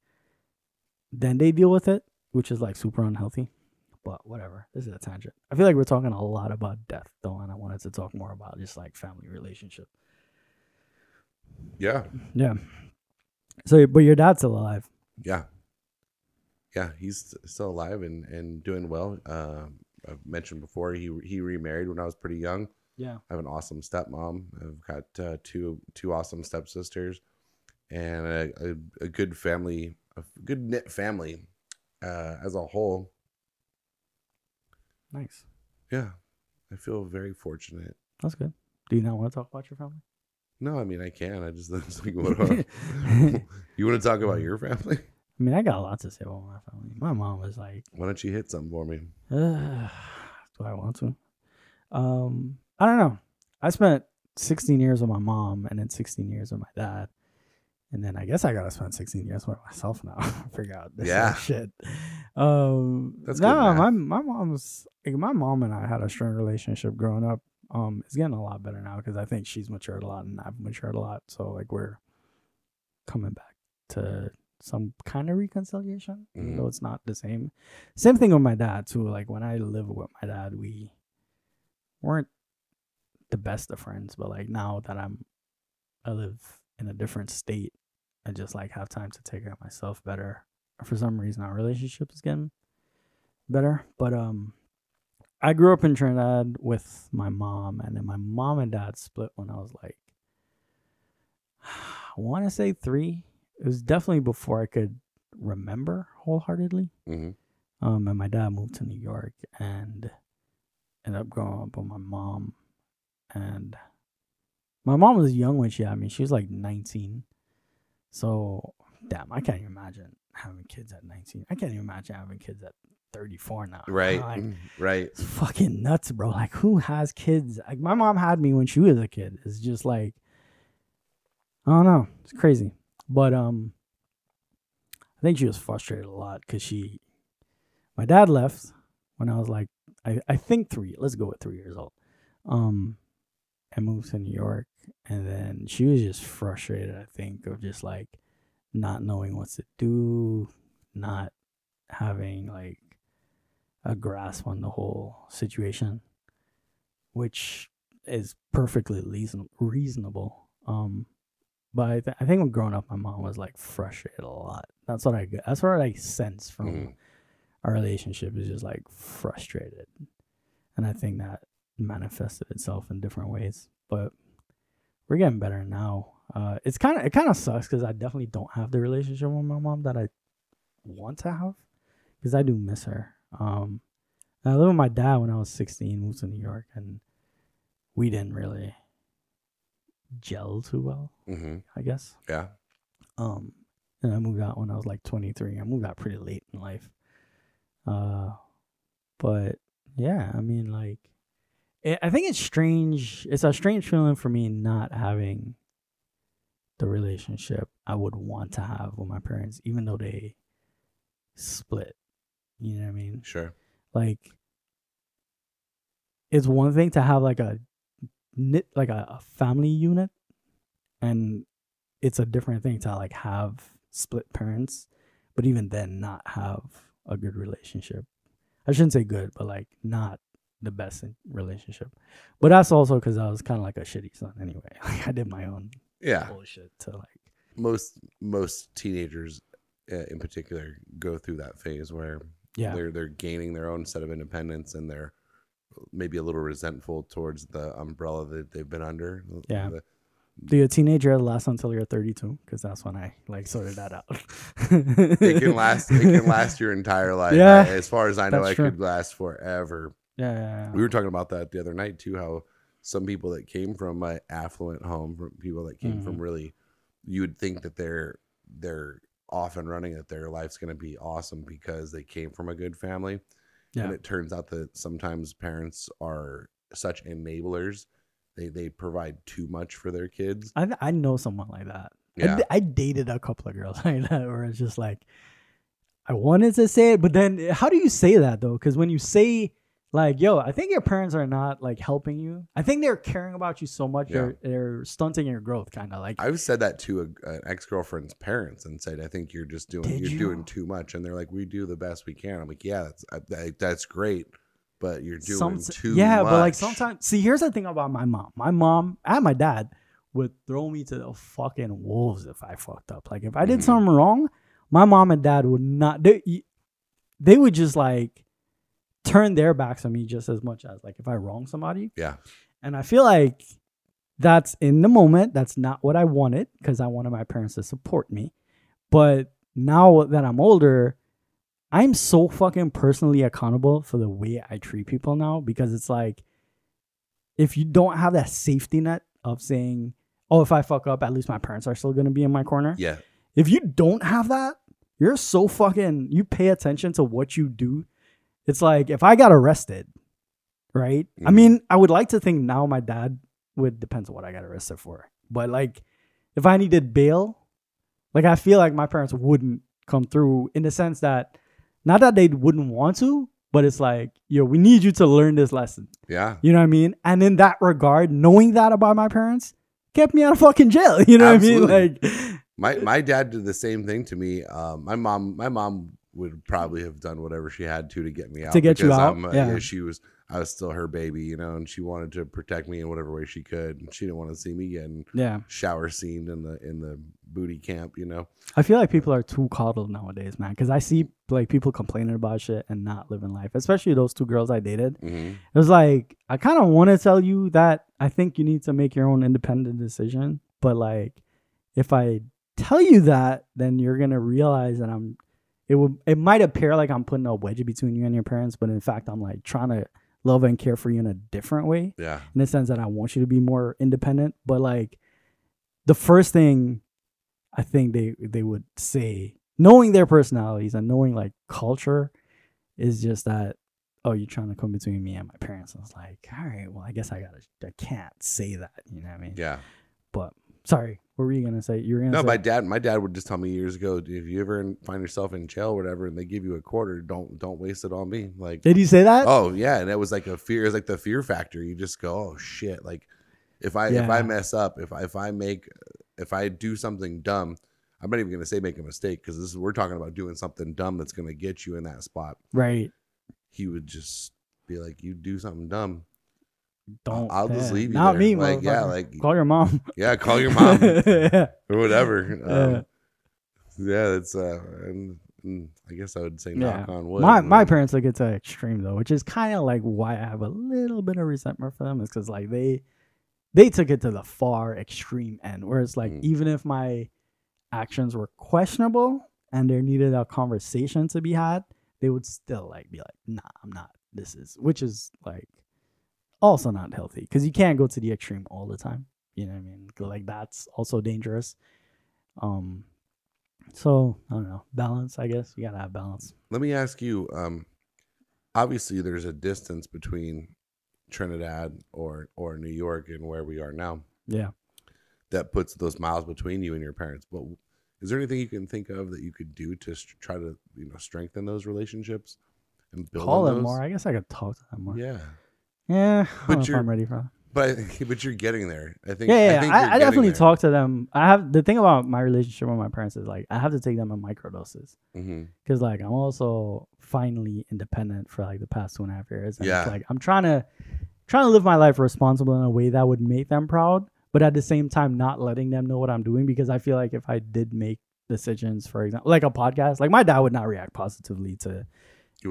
then they deal with it, which is like super unhealthy. But whatever. This is a tangent. I feel like we're talking a lot about death though, and I wanted to talk more about just like family relationship. Yeah Yeah. So, but your dad's still alive. Yeah. Yeah, he's still alive and, and doing well. Um, I've mentioned before he he remarried when I was pretty young. Yeah. I have an awesome stepmom. I've got uh, two two awesome stepsisters, and a, a, a good family, a good knit family uh, as a whole. Nice. Yeah, I feel very fortunate. That's good. Do you not want to talk about your family? No, I mean I can. I just like, what do you want to talk about your family? I mean, I got a lot to say about my family. My mom was like, Why don't you hit something for me? uh, "Do I want to?" Um, I don't know. I spent 16 years with my mom, and then 16 years with my dad, and then I guess I gotta spend 16 years with myself now. Figure out this Yeah. shit. Um, That's nah, math. my my mom's like my mom and I had a strong relationship growing up. Um, it's getting a lot better now because I think she's matured a lot and I've matured a lot. So like we're coming back to some kind of reconciliation, Mhm. though it's not the same. Same thing with my dad too. Like when I live with my dad, we weren't the best of friends, but like now that I'm, I live in a different state, I just like have time to take care of myself better. For some reason, our relationship is getting better. But um, I grew up in Trinidad with my mom, and then my mom and dad split when I was like, I want to say three. It was definitely before I could remember wholeheartedly. hmm Um, and my dad moved to New York and ended up growing up with my mom. And my mom was young when she had me. She was like 19. So, damn, I can't even imagine having kids at 19. I can't even imagine having kids at 34 now. Right. Like, mm, right. it's fucking nuts, bro. Like, who has kids? Like, my mom had me when she was a kid. It's just like, I don't know. It's crazy. But, um, I think she was frustrated a lot because she, my dad left when I was like, I, I think three, let's go with three years old. Um, and moved to New York. And then she was just frustrated, I think, of just like not knowing what to do, not having like a grasp on the whole situation, which is perfectly reason- reasonable. Um, but I, th- I think when growing up, my mom was like frustrated a lot. That's what I. That's what I sense from Mhm. our relationship is just like frustrated, and I think that manifested itself in different ways. But we're getting better now. Uh, it's kind of it kind of sucks because I definitely don't have the relationship with my mom that I want to have because I do miss her. Um, I lived with my dad when I was 16, moved to New York, and we didn't really gel too well, hmm I guess. Yeah. Um, and I moved out when I was like 23. I moved out pretty late in life. Uh, but yeah, I mean, like, it, I think it's strange. It's a strange feeling for me not having the relationship I would want to have with my parents, even though they split. You know what I mean? Sure. like it's one thing to have like a knit like a, a family unit and it's a different thing to like have split parents but even then not have a good relationship i shouldn't say good but like not the best relationship but that's also because i was kind of like a shitty son anyway like i did my own Yeah. bullshit to like Most most teenagers, uh, in particular, go through that phase where yeah they're they're gaining their own set of independence and they're maybe a little resentful towards the umbrella that they've been under. Yeah. The- do you a teenager last until you're 32 because that's when i like sorted that out it can last. It can last your entire life. Yeah, I- as far as I know, it true. could last forever. yeah, yeah, yeah. We were talking about that the other night too. How some people that came from an affluent home, from people that came from Mhm. really, you would think that they're they're off and running, that their life's going to be awesome because they came from a good family. Yeah. And it turns out that sometimes parents are such enablers. They they provide too much for their kids. I I know someone like that. I Yeah. d- I, dated a couple of girls like that where it's just like I wanted to say it, but then how do you say that though? Because when you say like, "Yo, I think your parents are not like helping you," I think they're caring about you so much they're they're stunting your growth, kind of like. I've said that to a, an ex girlfriend's parents and said, "I think you're just doing Did you're you? doing too much." And they're like, "We do the best we can." I'm like, "Yeah, that's I, that's great, but you're doing Somet- too yeah, much." but like sometimes, see, here's the thing about my mom. My mom and my dad would throw me to the fucking wolves if I fucked up. Like if I did Mhm. something wrong, my mom and dad would not. They, they would just like turn their backs on me just as much as like if I wrong somebody. Yeah. And I feel like that's in the moment. That's not what I wanted because I wanted my parents to support me. But now that I'm older, I'm so fucking personally accountable for the way I treat people now because it's like if you don't have that safety net of saying, "Oh, if I fuck up, at least my parents are still going to be in my corner." yeah, If you don't have that, you're so fucking you pay attention to what you do. It's like if I got arrested, right? I Mhm. mean, I would like to think now my dad would depends on what I got arrested for. But like if I needed bail, like I feel like my parents wouldn't come through in the sense that not that they wouldn't want to, but it's like, yo, we need you to learn this lesson. yeah, You know what I mean? And in that regard, knowing that about my parents kept me out of fucking jail. You know Absolutely. what I mean? Like my my dad did the same thing to me. Um, my mom, my mom would probably have done whatever she had to to get me out To get you out? Yeah. she was I was still her baby, you know, and she wanted to protect me in whatever way she could, and she didn't want to see me getting Yeah. shower scened in the in the booty camp, you know. I feel like people are too coddled nowadays, man. Because I see like people complaining about shit and not living life. Especially those two girls I dated. hmm It was like I kind of want to tell you that I think you need to make your own independent decision, but like if I tell you that, then you're gonna realize that I'm. It would. It might appear like I'm putting a wedge between you and your parents, but in fact, I'm like trying to love and care for you in a different way Yeah. in the sense that I want you to be more independent. But like the first thing I think they they would say, knowing their personalities and knowing like culture, is just that oh you're trying to come between me and my parents. I was like, all right, well I guess I gotta I can't say that. You know what I mean? Yeah. But sorry, what were you gonna say? You were gonna No, say, my dad. My dad would just tell me years ago, if you ever find yourself in jail or whatever, and they give you a quarter, don't don't waste it on me. Like, Did he say that? oh yeah, and it was like a fear. It's like the fear factor. You just go, oh shit. Like, if I if I mess up, if I if I make if I do something dumb, I'm not even gonna say make a mistake because this is we're talking about doing something dumb that's gonna get you in that spot. Right. He would just be like, you do something dumb. Don't. I'll just leave you Not there. me, Like, yeah, like- call your mom. Yeah, call your mom. yeah. or whatever. Um, Yeah. yeah, that's uh, and, and I guess I would say Yeah. knock on wood. My my parents took it to extreme though, which is kind of like why I have a little bit of resentment for them is because like they they took it to the far extreme end, where it's like Mm. even if my actions were questionable and there needed a conversation to be had, they would still like be like, "Nah, I'm not. This is," which is like also not healthy because you can't go to the extreme all the time. You know what I mean? Like that's also dangerous. Um. So I don't know. Balance, I guess. You gotta have balance. Let me ask you. Um, obviously, there's a distance between Trinidad or or New York and where we are now. Yeah. That puts those miles between you and your parents. But is there anything you can think of that you could do to st- try to you know strengthen those relationships and build Call them more. I guess I could talk to them more. Yeah, Yeah. But don't know if you're- I'm ready for that. but but you're getting there. I think. Yeah, I, yeah. think I, I, definitely there. talk to them. I have the thing about my relationship with my parents is like I have to take them in microdoses mm-hmm. because like I'm also finally independent for like the past two and a half years. And Yeah. Like I'm trying to trying to live my life responsible in a way that would make them proud, but at the same time not letting them know what I'm doing because I feel like if I did make decisions, for example, like a podcast, like my dad would not react positively to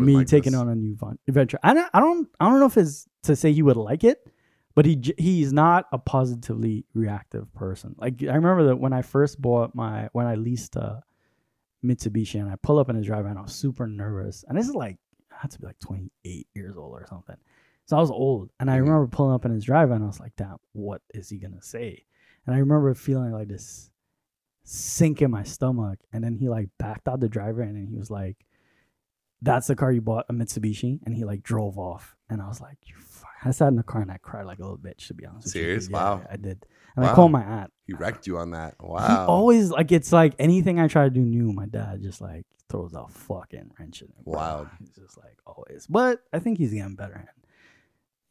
me like taking this. on a new adventure. I don't, I don't, I don't know if it's to say he would like it, but he he's not a positively reactive person. Like I remember that when I first bought my when I leased a Mitsubishi and I pull up in his driveway and I was super nervous. And this is like I had to be like 28 years old or something. So I was old, and I remember pulling up in his driveway and I was like, "Damn, what is he gonna say?" And I remember feeling like this sink in my stomach. And then he like backed out the driveway and then he was like, "That's the car you bought, a Mitsubishi," and he like drove off. And I was like, "You." Fuck. I sat in the car and I cried like a little bitch, to be honest. with you. Serious? Yeah, Wow. I did. And I called my aunt. He wrecked you on that. Wow. He always like it's like anything I try to do new, my dad just like throws a fucking wrench in it. Wild. He's just like always. But I think he's getting better.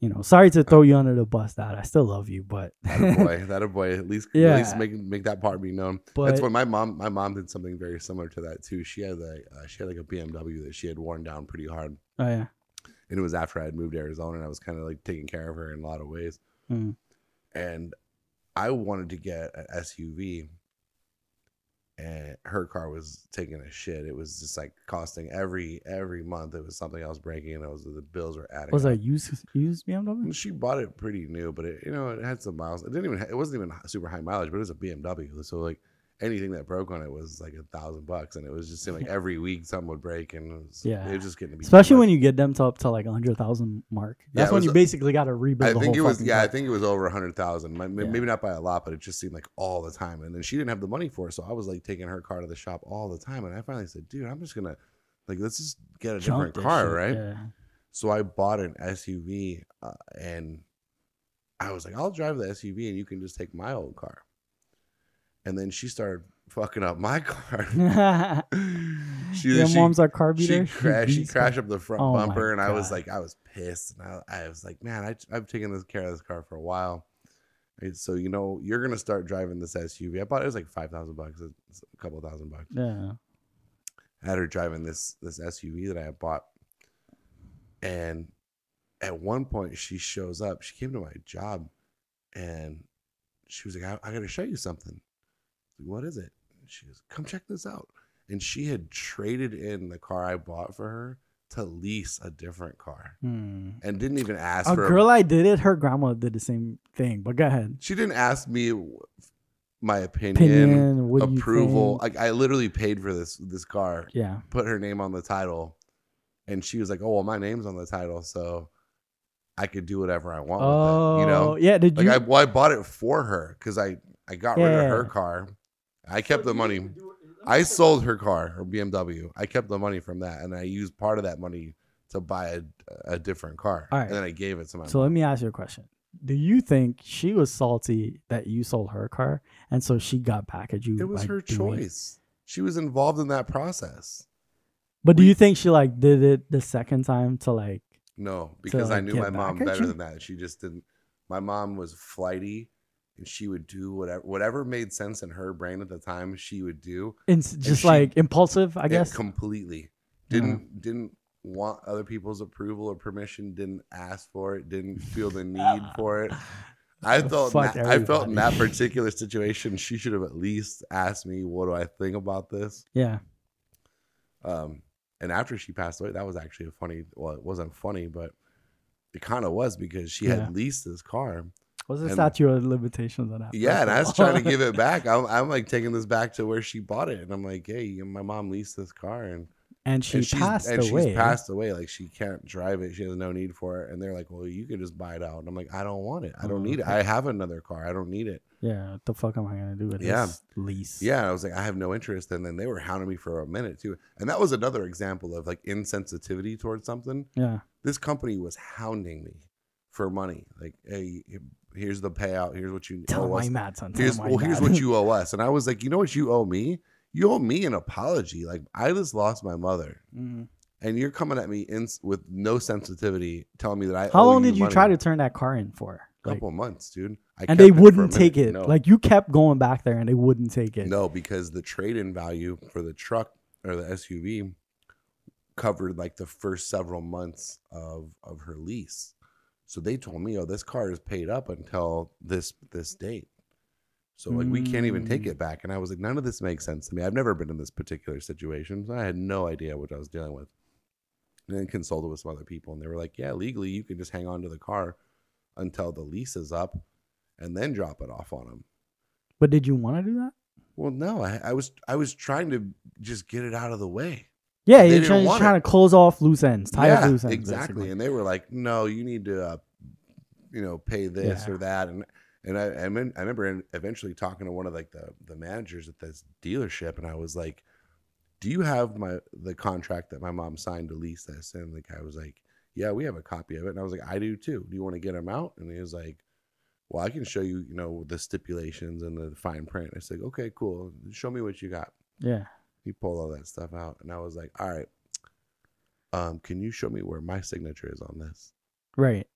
You know, sorry to throw you under the bus, Dad. I still love you, but that a boy. That a boy. At least, at Yeah. least make make that part be known. but That's when my mom. My mom did something very similar to that too. She had like uh, she had like a BMW that she had worn down pretty hard, oh yeah. and it was after I had moved to Arizona, and I was kind of like taking care of her in a lot of ways. Mm. And I wanted to get an SUV, and her car was taking a shit. It was just like costing every every month. It was something else breaking, and it was the bills were adding. Was up. that used used BMW? She bought it pretty new, but it you know it had some miles. It didn't even it wasn't even super high mileage, but it was a BMW. So like anything that broke on it was like a thousand bucks, and it was just seemed like every week something would break, and it was, Yeah. it was just getting to be Especially when you get them to up to like a hundred thousand mark. That's it when was- you basically got to rebuild I the think it was yeah, I think it was over a hundred thousand. Yeah. Maybe not by a lot, but it just seemed like all the time. And then she didn't have the money for it, so I was like taking her car to the shop all the time. And I finally said, "Dude, I'm just gonna like let's just get a different car, shit, right?" Yeah. So I bought an SUV, uh, and I was like, "I'll drive the SUV, and you can just take my old car." And then she started fucking up my car. she, Your she, mom's our car she, crashed. She crashed up the front Oh bumper, and I was like, I was pissed, and I, I was like, man, I, I've taken this care of this car for a while. So you know, you're gonna start driving this SUV. I bought it was like five thousand bucks, a couple thousand bucks. Yeah. I had her driving this this SUV that I had bought, and at one point she shows up. She came to my job, and she was like, "I, I got to show you something." What is it? She goes, "Come check this out." And she had traded in the car I bought for her to lease a different car, Hmm. and didn't even ask A girl I did it, her grandma did the same thing. But go ahead. she didn't ask me my opinion, Opinion, what do you approval. Like I literally paid for this this car, Yeah. put her name on the title, and she was like, "Oh well, my name's on the title, so I could do whatever I want Oh, with it." You know, yeah. Did like you? I well, I bought it for her because I I got rid of her car. I kept the money. I sold her car, her BMW. I kept the money from that, and I used part of that money to buy a, a different car, All right. and then I gave it to my. so let me ask you a question. Do you think she was salty that you sold her car, and so she got back at you? it was like, her choice. She was involved in that process. But do We- you think she like did it the second time to like? No, because I like, knew my mom better you? than that. She just didn't. My mom was flighty, and she would do whatever whatever made sense in her brain at the time. She would do. and just she- like impulsive, I guess. completely didn't didn't want other people's approval or permission. Didn't ask for it. Didn't feel the need for it. I felt na- I felt in that particular situation, she should have at least asked me, "What do I think about this?" yeah. Um, and after she passed away, that was actually a funny. Well, it wasn't funny, but it kind of was because she Yeah. had leased this car. What's the And- statute of limitations on that? Yeah, and I was trying to give it back. I'm, I'm like taking this back to where she bought it, and I'm like, "Hey, my mom leased this car, and and she and passed and away. she's passed away. Like she can't drive it. She has no need for it." And they're like, "Well, you can just buy it out." And I'm like, "I don't want it. I don't Oh, need it. I have another car. I don't need it." Yeah, what the fuck am I gonna do with Yeah. this lease? Yeah, I was like, I have no interest. And then they were hounding me for a minute too. And that was another example of like insensitivity towards something. yeah. This company was hounding me for money. Like, hey, here's the payout. Here's what you Tell owe us. you mad, son. Tell Here's well, you here's what you owe us. And I was like, you know what you owe me? You owe me an apology. Like I just lost my mother, Mhm. and you're coming at me in, with no sensitivity, telling me that I. How long did you money. try to turn that car in for? Like, couple months, dude. I and they a wouldn't take it. No. Like you kept going back there, and they wouldn't take it. No, because the trade-in value for the truck or the SUV covered like the first several months of of her lease. So they told me, "Oh, this car is paid up until this this date." So like we can't even take Mm. it back. And I was like, none of this makes sense to me. I've never been in this particular situation. So I had no idea what I was dealing with. And then consulted with some other people, and they were like, "Yeah, legally, you can just hang on to the car until the lease is up, and then drop it off on them." But did you want to do that? Well, no, I, I was I was trying to just get it out of the way. Yeah, They you're trying, trying to close off loose ends, tie yeah, up loose ends. exactly. basically. And they were like, "No, you need to, uh, you know, pay this Yeah. or that." And and I I, mean, I remember eventually talking to one of like the the managers at this dealership, and I was like, "Do you have my the contract that my mom signed to lease this?" And the guy was like, "Yeah, we have a copy of it." And I was like, "I do too. Do you want to get them out?" And he was like. Well, I can show you, you know, the stipulations and the fine print. I said, okay, cool. Show me what you got. Yeah. He pulled all that stuff out and i was like all right um can you show me where my signature is on this Right.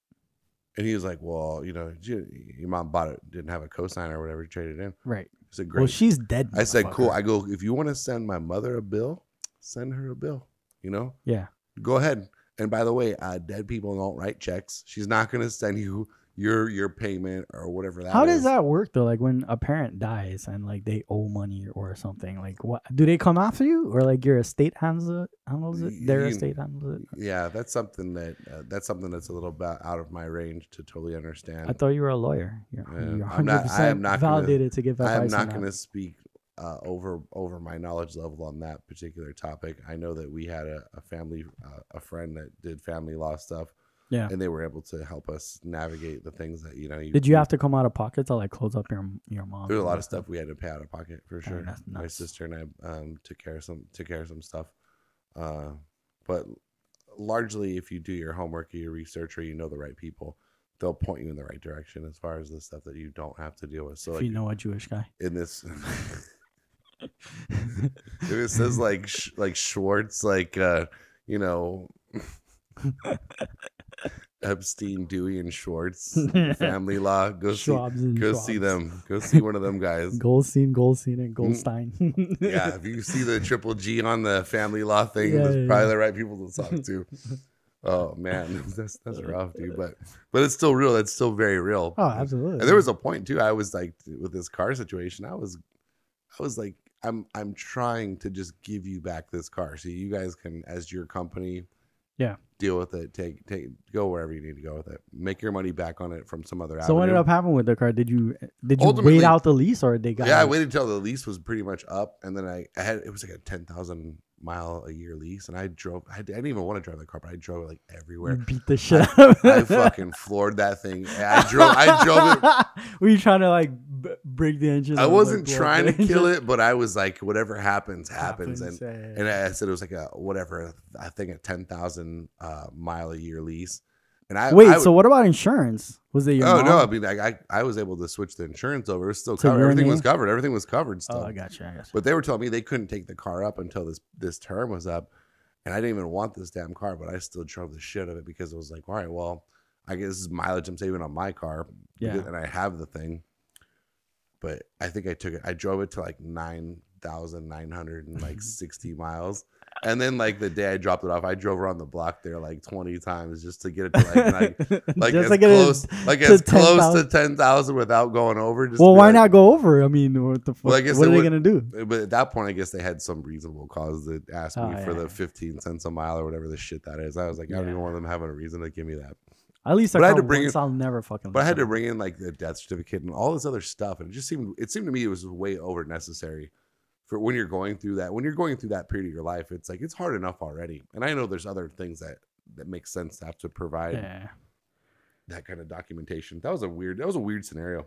and he was like well you know your mom bought it didn't have a cosigner or whatever traded in Right. i said great Well, she's dead. i said cool i go if you want to send my mother a bill send her a bill you know yeah. go ahead and by the way uh dead people don't write checks she's not going to send you your your payment or whatever that How does is. that work though? Like when a parent dies and like they owe money or something, like what do they come after you or like your estate handles it? Handles it? Their You- estate handles it. yeah that's something that uh, that's something that's a little bit out of my range to totally understand I thought you were a lawyer. You're, Yeah, you're I'm 100 not- I am not gonna- validated to give advice i'm not going to speak uh, over over my knowledge level on that particular topic. I know that we had a, a family, uh, a friend that did family law stuff, Yeah. and they were able to help us navigate the things that you know. You, Did you have to come out of pocket to like close up your your mom? There's a lot of stuff we had to pay out of pocket for sure. My sister and I um, took care of some took care of some stuff, uh, but largely, if you do your homework or your research or you know the right people, they'll point you in the right direction as far as the stuff that you don't have to deal with. So, if like you know a Jewish guy. in this. if it says like sh- like Schwartz, like uh, you know, Epstein, Dewey, and Schwartz, family law. Go see, Schwabs and go see them. Go see one of them guys. Goldstein, Goldstein, and Goldstein. Mm. yeah, if you see the triple G on the family law thing, Yeah, that's yeah, probably yeah. the right people to talk to. Oh man, that's that's rough, dude. But but it's still real. It's still very real. oh, absolutely. And there was a point too. I was like with this car situation. I was, I was like, I'm I'm trying to just give you back this car so you guys can as your company Yeah. Deal with it take take go wherever you need to go with it make your money back on it from some other So what ended up happening with the car? Did you did you Ultimately- wait out the lease or they got? yeah I waited until the lease was pretty much up and then I, I had it was like a 10,000 mile a year lease and I drove I, didn't even want to drive the car but I drove it like You everywhere beat the shit out of it. I fucking floored that thing I drove I drove it Were you trying to like b- break the engine? I wasn't like, trying to kill it but I was like whatever happens happens, and yeah. and I said it was like a whatever I think a ten thousand uh, mile a year lease. And I Wait, I, so what about insurance? Was it your oh mom? no, I mean like I I was able to switch the insurance over. It was still covered. Everything was covered. Everything was covered Oh. I got you. I got you. but they were telling me they couldn't take the car up until this this term was up, and I didn't even want this damn car, but I still drove the shit of it because it was like, all right, well, I guess this is mileage I'm saving on my car, because- Yeah. and I have the thing. But I think I took it. I drove it to like nine thousand nine hundred and like sixty miles, and then like the day I dropped it off, I drove around the block there like twenty times just to get it to like like, like as it close like to as close 10,000. to ten thousand without going over. Just Well, why like- not go over? I mean, what the fuck? Well, I guess what are they would- gonna do? Eh, but at that point, I guess they had some reasonable cause to ask me Oh, for yeah. the 15 cents a mile or whatever the shit that is. I was like, I don't Yeah. even want them having a reason to give me that. At least I, I had to bring once, it- I'll never fucking. But I had to bring in like the death certificate and all this other stuff, and it just seemed it seemed to me it was way over necessary for when you're going through that. When you're going through that period of your life, it's like it's hard enough already. And I know there's other things that that makes sense to have to provide Yeah. that kind of documentation. That was a weird. That was a weird scenario.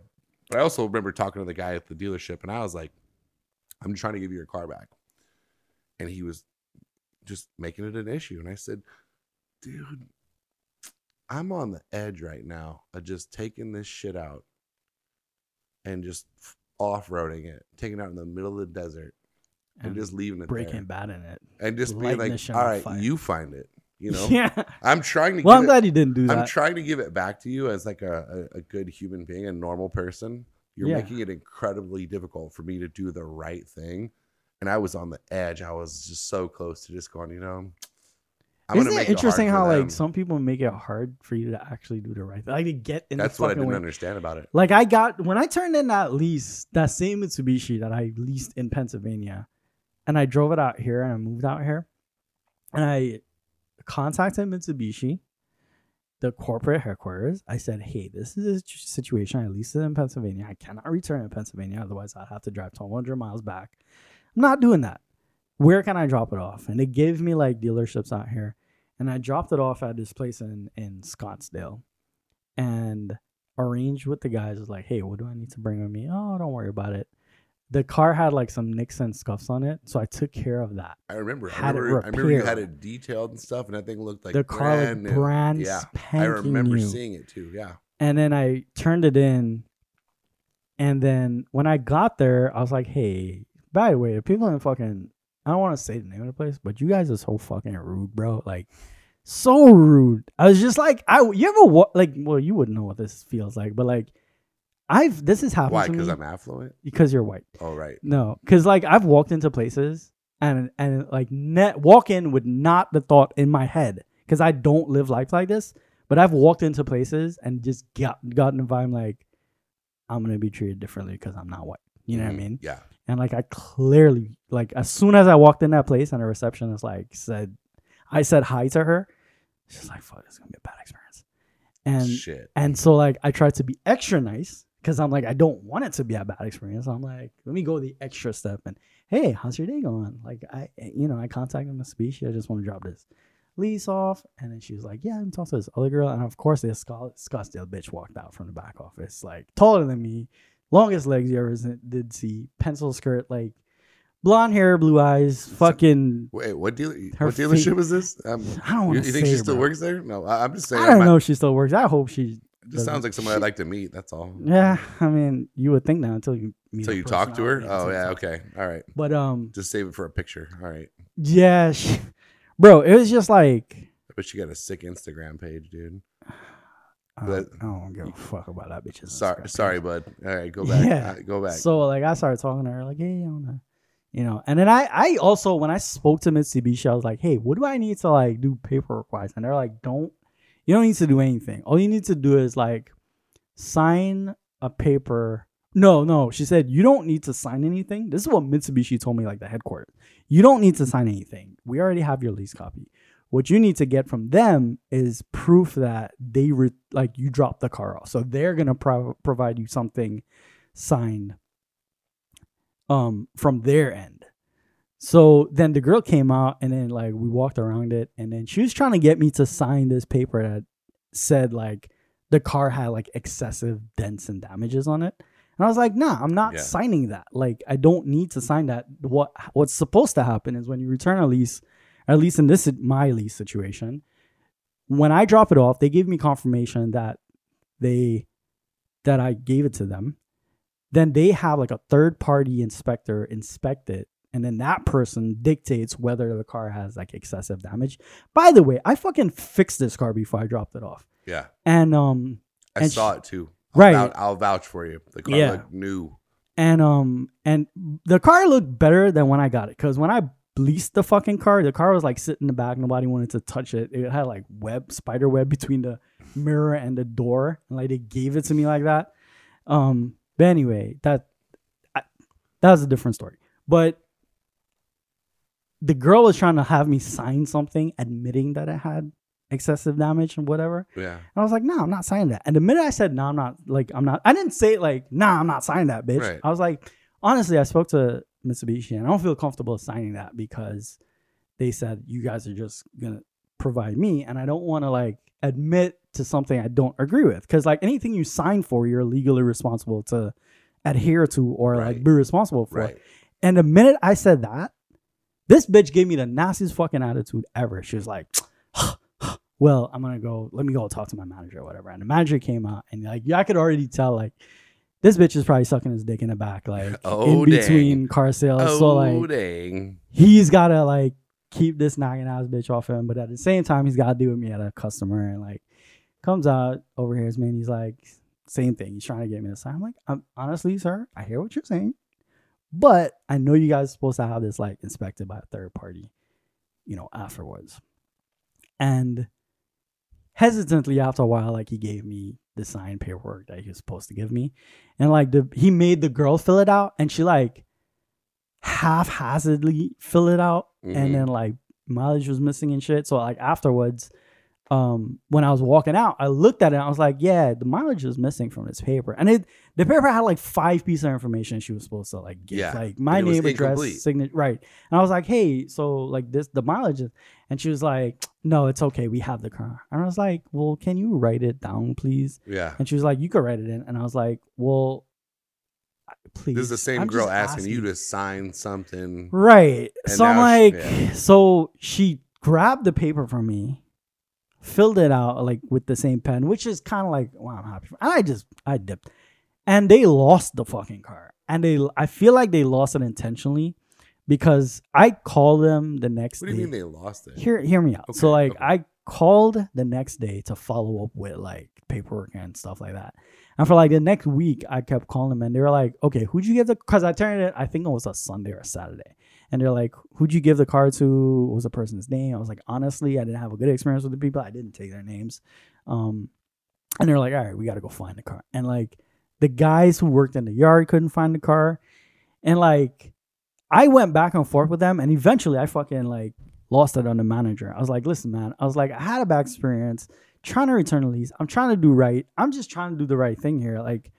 But I also remember talking to the guy at the dealership, and I was like, "I'm trying to give you your car back," and he was just making it an issue. And I said, "Dude, I'm on the edge right now of just taking this shit out and just off roading it, taking it out in the middle of the desert, and, And just leaving it Breaking there, bad in it. and just being like, all right, fire." you find it." You know, yeah. I'm trying to. Well, give I'm it- glad you didn't do that. I'm trying to give it back to you as like a, a, a good human being, a normal person. You're Yeah. making it incredibly difficult for me to do the right thing. And I was on the edge. I was just so close to just going, you know, I'm Isn't it interesting it how like some people make it hard for you to actually do the right thing? Like to get in That's what I didn't way. understand about it. Like I got when I turned in that lease, that same Mitsubishi that I leased in Pennsylvania, and I drove it out here and I moved out here, and I contacted Mitsubishi, the corporate headquarters. I said, "Hey, this is a situation. I leased it in Pennsylvania. I cannot return it in Pennsylvania, otherwise I'd have to drive 1,200 miles back. I'm not doing that. Where can I drop it off?" And they gave me like dealerships out here, and I dropped it off at this place in in Scottsdale, and arranged with the guys. Was like, hey, what do I need to bring with me? Oh, don't worry about it. The car had like some nicks and scuffs on it, so I took care of that. I remember. I Had it remember, I remember you had it detailed and stuff, and that thing looked like the car brand like brand Yeah, I remember new. seeing it too. Yeah. And then I turned it in, and then when I got there, I was like, hey, by the way, the people in fucking I don't want to say the name of the place, but you guys are so fucking rude, bro. Like, so rude. I was just like, I you ever wa- like, well, you wouldn't know what this feels like, but like, I've this has happened Why? Because I'm affluent. because you're white. Oh right. No, because like I've walked into places and and like net walk in with not the thought in my head because I don't live life like this. But I've walked into places and just got gotten a vibe like I'm gonna be treated differently because I'm not white. You know what I Mhm. mean? Yeah. And like I clearly like as soon as I walked in that place and the receptionist like said I said hi to her, she's like, fuck, it's gonna be a bad experience. And Shit. and so like I tried to be extra nice because I'm like I don't want it to be a bad experience. I'm like, let me go the extra step and hey, how's your day going? Like I you know, I contacted Mitsubishi. I just want to drop this lease off. And then she was like, Yeah, I'm talking to this other girl. And of course this Scott- Scottsdale bitch walked out from the back office, like taller than me, longest legs you ever did see, pencil skirt, like blonde hair, blue eyes, fucking Wait, what deal? What dealership feet- is this? Um, I don't you, want you to think she still bro. works there? No, I, I'm just saying. I don't know if she still works. I hope she just sounds like someone I'd like to meet. That's all. Yeah, I mean, you would think that until you meet. So you talk to her? Oh yeah, okay, all right. But um, Just save it for a picture. All right. yeah, she, bro, it was just like I bet you got a sick Instagram page, dude. I But- don't, I don't give a fuck about that bitch. Sorry, sorry, bud. All right, go back. Yeah. Uh, go back. So like, I started talking to her like, hey, I wanna, you know, and then I, I also when I spoke to Mitsubishi, I was like, hey, what do I need to like do paperwork wise? And they're like, don't, you don't need to do anything. All you need to do is like sign a paper No, no. She said, You don't need to sign anything. This is what Mitsubishi told me, like the headquarters. You don't need to sign anything. We already have your lease copy. What you need to get from them is proof that they re- like you dropped the car off. So they're gonna pro- provide you something signed um from their end. So then the girl came out and then like we walked around it and then she was trying to get me to sign this paper that said like the car had like excessive dents and damages on it. And I was like, nah, I'm not Yeah. signing that. Like, I don't need to sign that. What what's supposed to happen is when you return a lease, at least in this my lease situation, when I drop it off, they give me confirmation that they that I gave it to them. Then they have like a third party inspector inspect it. And then that person dictates whether the car has like excessive damage. By the way, I fucking fixed this car before I dropped it off. Yeah, And um I And saw sh- it too. I'll Right. vouch, I'll vouch for you. The car Yeah. looked new. and um and the car looked better than when I got it because when I leased the fucking car, the car was like sitting in the back. Nobody wanted to touch it. It had like web, spider web between the mirror and the door, and like they gave it to me like that. Um, but anyway, that I, that was a different story. But the girl was trying to have me sign something admitting that it had excessive damage and whatever. Yeah, And I was like, no, I'm not signing that. And the minute I said, no, I'm not, like, I'm not, I didn't say it like, nah, I'm not signing that, bitch. Right. I was like, honestly, I spoke to Mitsubishi and I don't feel comfortable signing that because they said, you guys are just going to provide me. And I don't want to, like, admit to something I don't agree with. Cause, like, anything you sign for, you're legally responsible to adhere to or, like, be responsible for. right. And the minute I said that, this bitch gave me the nastiest fucking attitude ever. She was like, well, I'm gonna go, let me go talk to my manager or whatever. And the manager came out and like yeah, I could already tell like this bitch is probably sucking his dick in the back, like Oh, in dang. between car sales. Oh, so like dang. he's gotta like keep this nagging ass bitch off him, but at the same time he's gotta deal with me at a customer and like comes out over here, man. He's like same thing. He's trying to get me to sign. I'm like, I'm honestly, sir, I hear what you're saying, but I know you guys are supposed to have this like inspected by a third party, you know, afterwards. And hesitantly after a while, like he gave me the signed paperwork that he was supposed to give me. And like the he made the girl fill it out and she like haphazardly fill it out Mhm. and then like mileage was missing and shit. So like afterwards, um, when I was walking out, I looked at it and I was like, yeah, the mileage is missing from this paper. And it the paper had like five pieces of information she was supposed to like give. Yeah, Like my name, address, signature right. And I was like, hey, so like this the mileage is and she was like, No, it's okay, we have the car. And I was like, Well, can you write it down, please? Yeah. And she was like, You could write it in. And I was like, Well, please. This is the same I'm girl just asking, you to sign something. Right. So I'm like, yeah. so she grabbed the paper from me, filled it out like with the same pen, which is kind of like, wow, I'm happy. And I just, I dipped. And they lost the fucking car. And they, I feel like they lost it intentionally because I called them the next day. What do day. you mean they lost it? Hear, hear me out. so like okay. I called the next day to follow up with like paperwork and stuff like that. And for like the next week, I kept calling them and they were like, okay, who'd you give the, cause I turned it, I think it was a Sunday or a Saturday. And they're like, who'd you give the car to? What was the person's name? I was like, honestly, I didn't have a good experience with the people. I didn't take their names. Um, and they're like, all right, we got to go find the car. And like the guys who worked in the yard couldn't find the car. And like, I went back and forth with them, and eventually I fucking like lost it on the manager. I was like, listen, man, I was like, I had a bad experience trying to return the lease. I'm trying to do right. I'm just trying to do the right thing here. Like,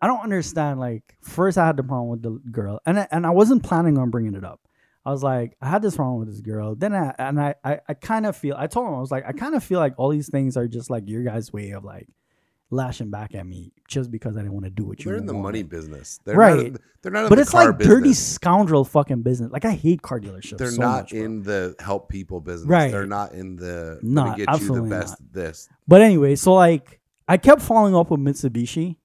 I don't understand. Like, first I had the problem with the girl, and I, and I wasn't planning on bringing it up. I was like, I had this problem with this girl. Then I and I I, I kind of feel. I told him I was like, I kind of feel like all these things are just like your guys' way of like lashing back at me just because I didn't want to do what you They're in the wanted. money business. They're Right. Not, they're not But it's like dirty scoundrel fucking business. Like I hate car dealerships. They're so not much, in the help people business. Right. They're not in the Not, get you the absolutely best not. this. But anyway, so like I kept following up with Mitsubishi,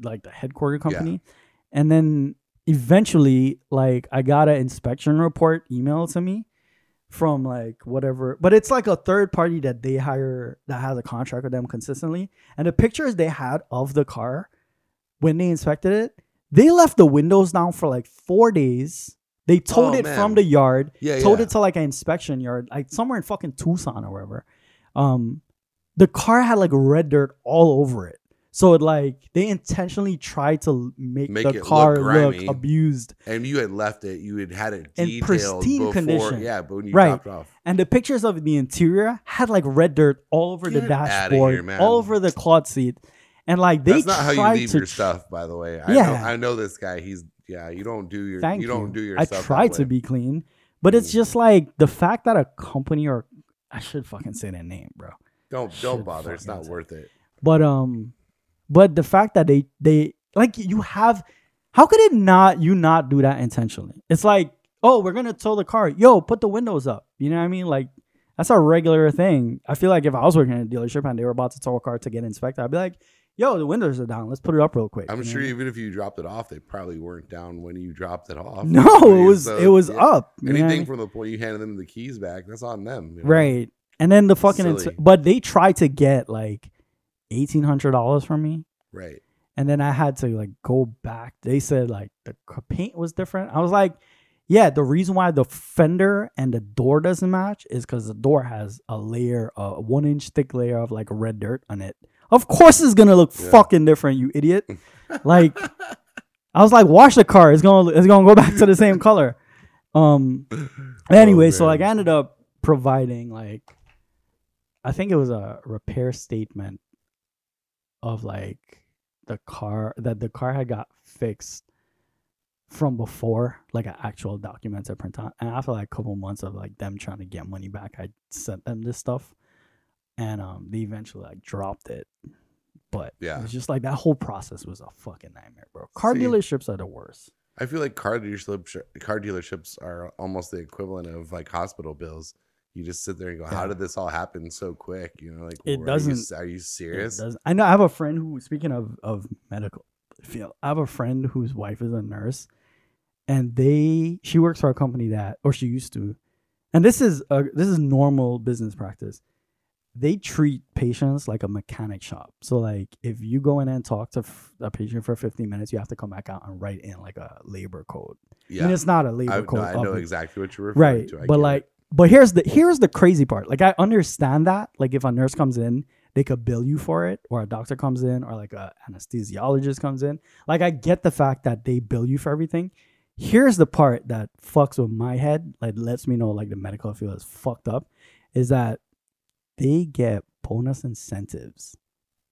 the like the headquarter company, and then eventually like I got an inspection report emailed to me from like whatever, but it's like a third party that they hire that has a contract with them consistently, and the pictures they had of the car when they inspected it, they left the windows down for like four days. They towed Oh, it man. from the yard Yeah, towed yeah. it to like an inspection yard, like somewhere in fucking Tucson or wherever. Um, the car had like red dirt all over it. So it like they intentionally tried to make, Make the it look car look, grimy. abused. And you had left it. You had had it In detailed pristine before. condition. Yeah, but when you Right. dropped off, And the pictures of the interior had like red dirt all over the Get outta dashboard, here, man. all over the cloth seat. And like they that's not how you tried leave to your stuff. By the way, I Yeah. know, I know this guy. He's yeah. You don't do your. Thank you don't do your. I stuff try to way. be clean, but it's Mm. just like the fact that a company or I should fucking say their name, bro. Don't don't bother. It's fucking not worth it. But um, but the fact that they they like you have, how could it not you not do that intentionally? It's like oh we're gonna tow the car, yo put the windows up. You know what I mean? Like that's a regular thing. I feel like if I was working at a dealership and they were about to tow a car to get inspected, I'd be like, yo the windows are down, let's put it up real quick. I'm You sure even if you dropped it off, they probably weren't down when you dropped it off. No, it was so, it was yeah, up. Anything from the point you handed them the keys back, that's on them. you know? Right. And then the fucking, ins- but they tried to get like eighteen hundred dollars from me, Right. and then I had to like go back. They said like the paint was different. I was like, yeah, the reason why the fender and the door doesn't match is because the door has a layer, a one inch thick layer of like red dirt on it. Of course, it's gonna look Yeah. fucking different, you idiot. like, I was like, wash the car. It's gonna it's gonna go back to the same color. Um. Anyway, so Oh, man. like I ended up providing like I think it was a repair statement of like the car that the car had got fixed from before, like an actual document to print out. And after like a couple months of like them trying to get money back, I sent them this stuff. And um they eventually like dropped it. But Yeah. it was just like that whole process was a fucking nightmare, bro. Car See, dealerships are the worst. I feel like car dealerships car dealerships are almost the equivalent of like hospital bills. You just sit there and go, "How did this all happen so quick?" You know, like It doesn't- Are you, It serious? does- I know. I have a friend who, speaking of of medical field, I have a friend whose wife is a nurse, and they she works for a company that, or she used to, and this is a, this is normal business practice. They treat patients like a mechanic shop. So like, if you go in and talk to f- a patient for 15 minutes, you have to come back out and write in like a labor code. I Yeah, mean, it's not a labor I, code. no, I know exactly what you're referring right to. I but like it. But here's the here's the crazy part. Like i understand that like if a nurse comes in they could bill you for it or a doctor comes in or like a anesthesiologist comes in. Like i get the fact that they bill you for everything. Here's the part that fucks with my head like lets me know like the medical field is fucked up is that they get bonus incentives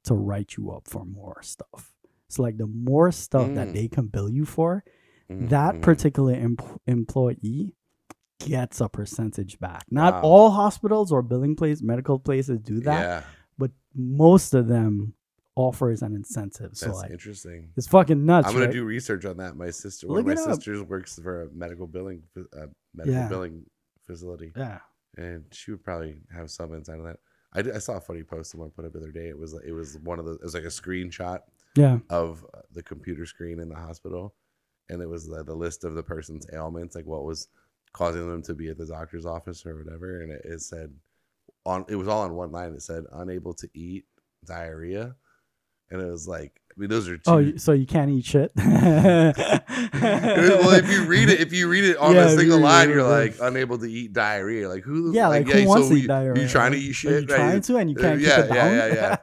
to write you up for more stuff. So like the more stuff that Mm. they can bill you for Mhm, that particular em- employee gets a percentage back. Not Wow. all hospitals or billing places, medical places do that, yeah, but most of them offers an incentive. So that's like interesting. it's fucking nuts. I'm gonna right? do research on that. My sister, one of my up. sisters, works for a medical billing, uh, medical Yeah. billing facility, yeah. and she would probably have some insight on that. I, did- I saw a funny post someone put up the other day. It was it was one of the it was like a screenshot Yeah. of the computer screen in the hospital, and it was the, the list of the person's ailments, like what was causing them to be at the doctor's office or whatever. And it, it said on it was all on one line. It said unable to eat, diarrhea, and it was like I mean those are two. Oh, so you can't eat shit. well, if you read it, if you read it on Yeah, a single you line, you're like unable to eat diarrhea. Like who? yeah, like, who wants so to eat you- diarrhea? You trying to Are eat you shit? right? trying to, and you Uh, can't yeah, down. yeah, yeah, yeah.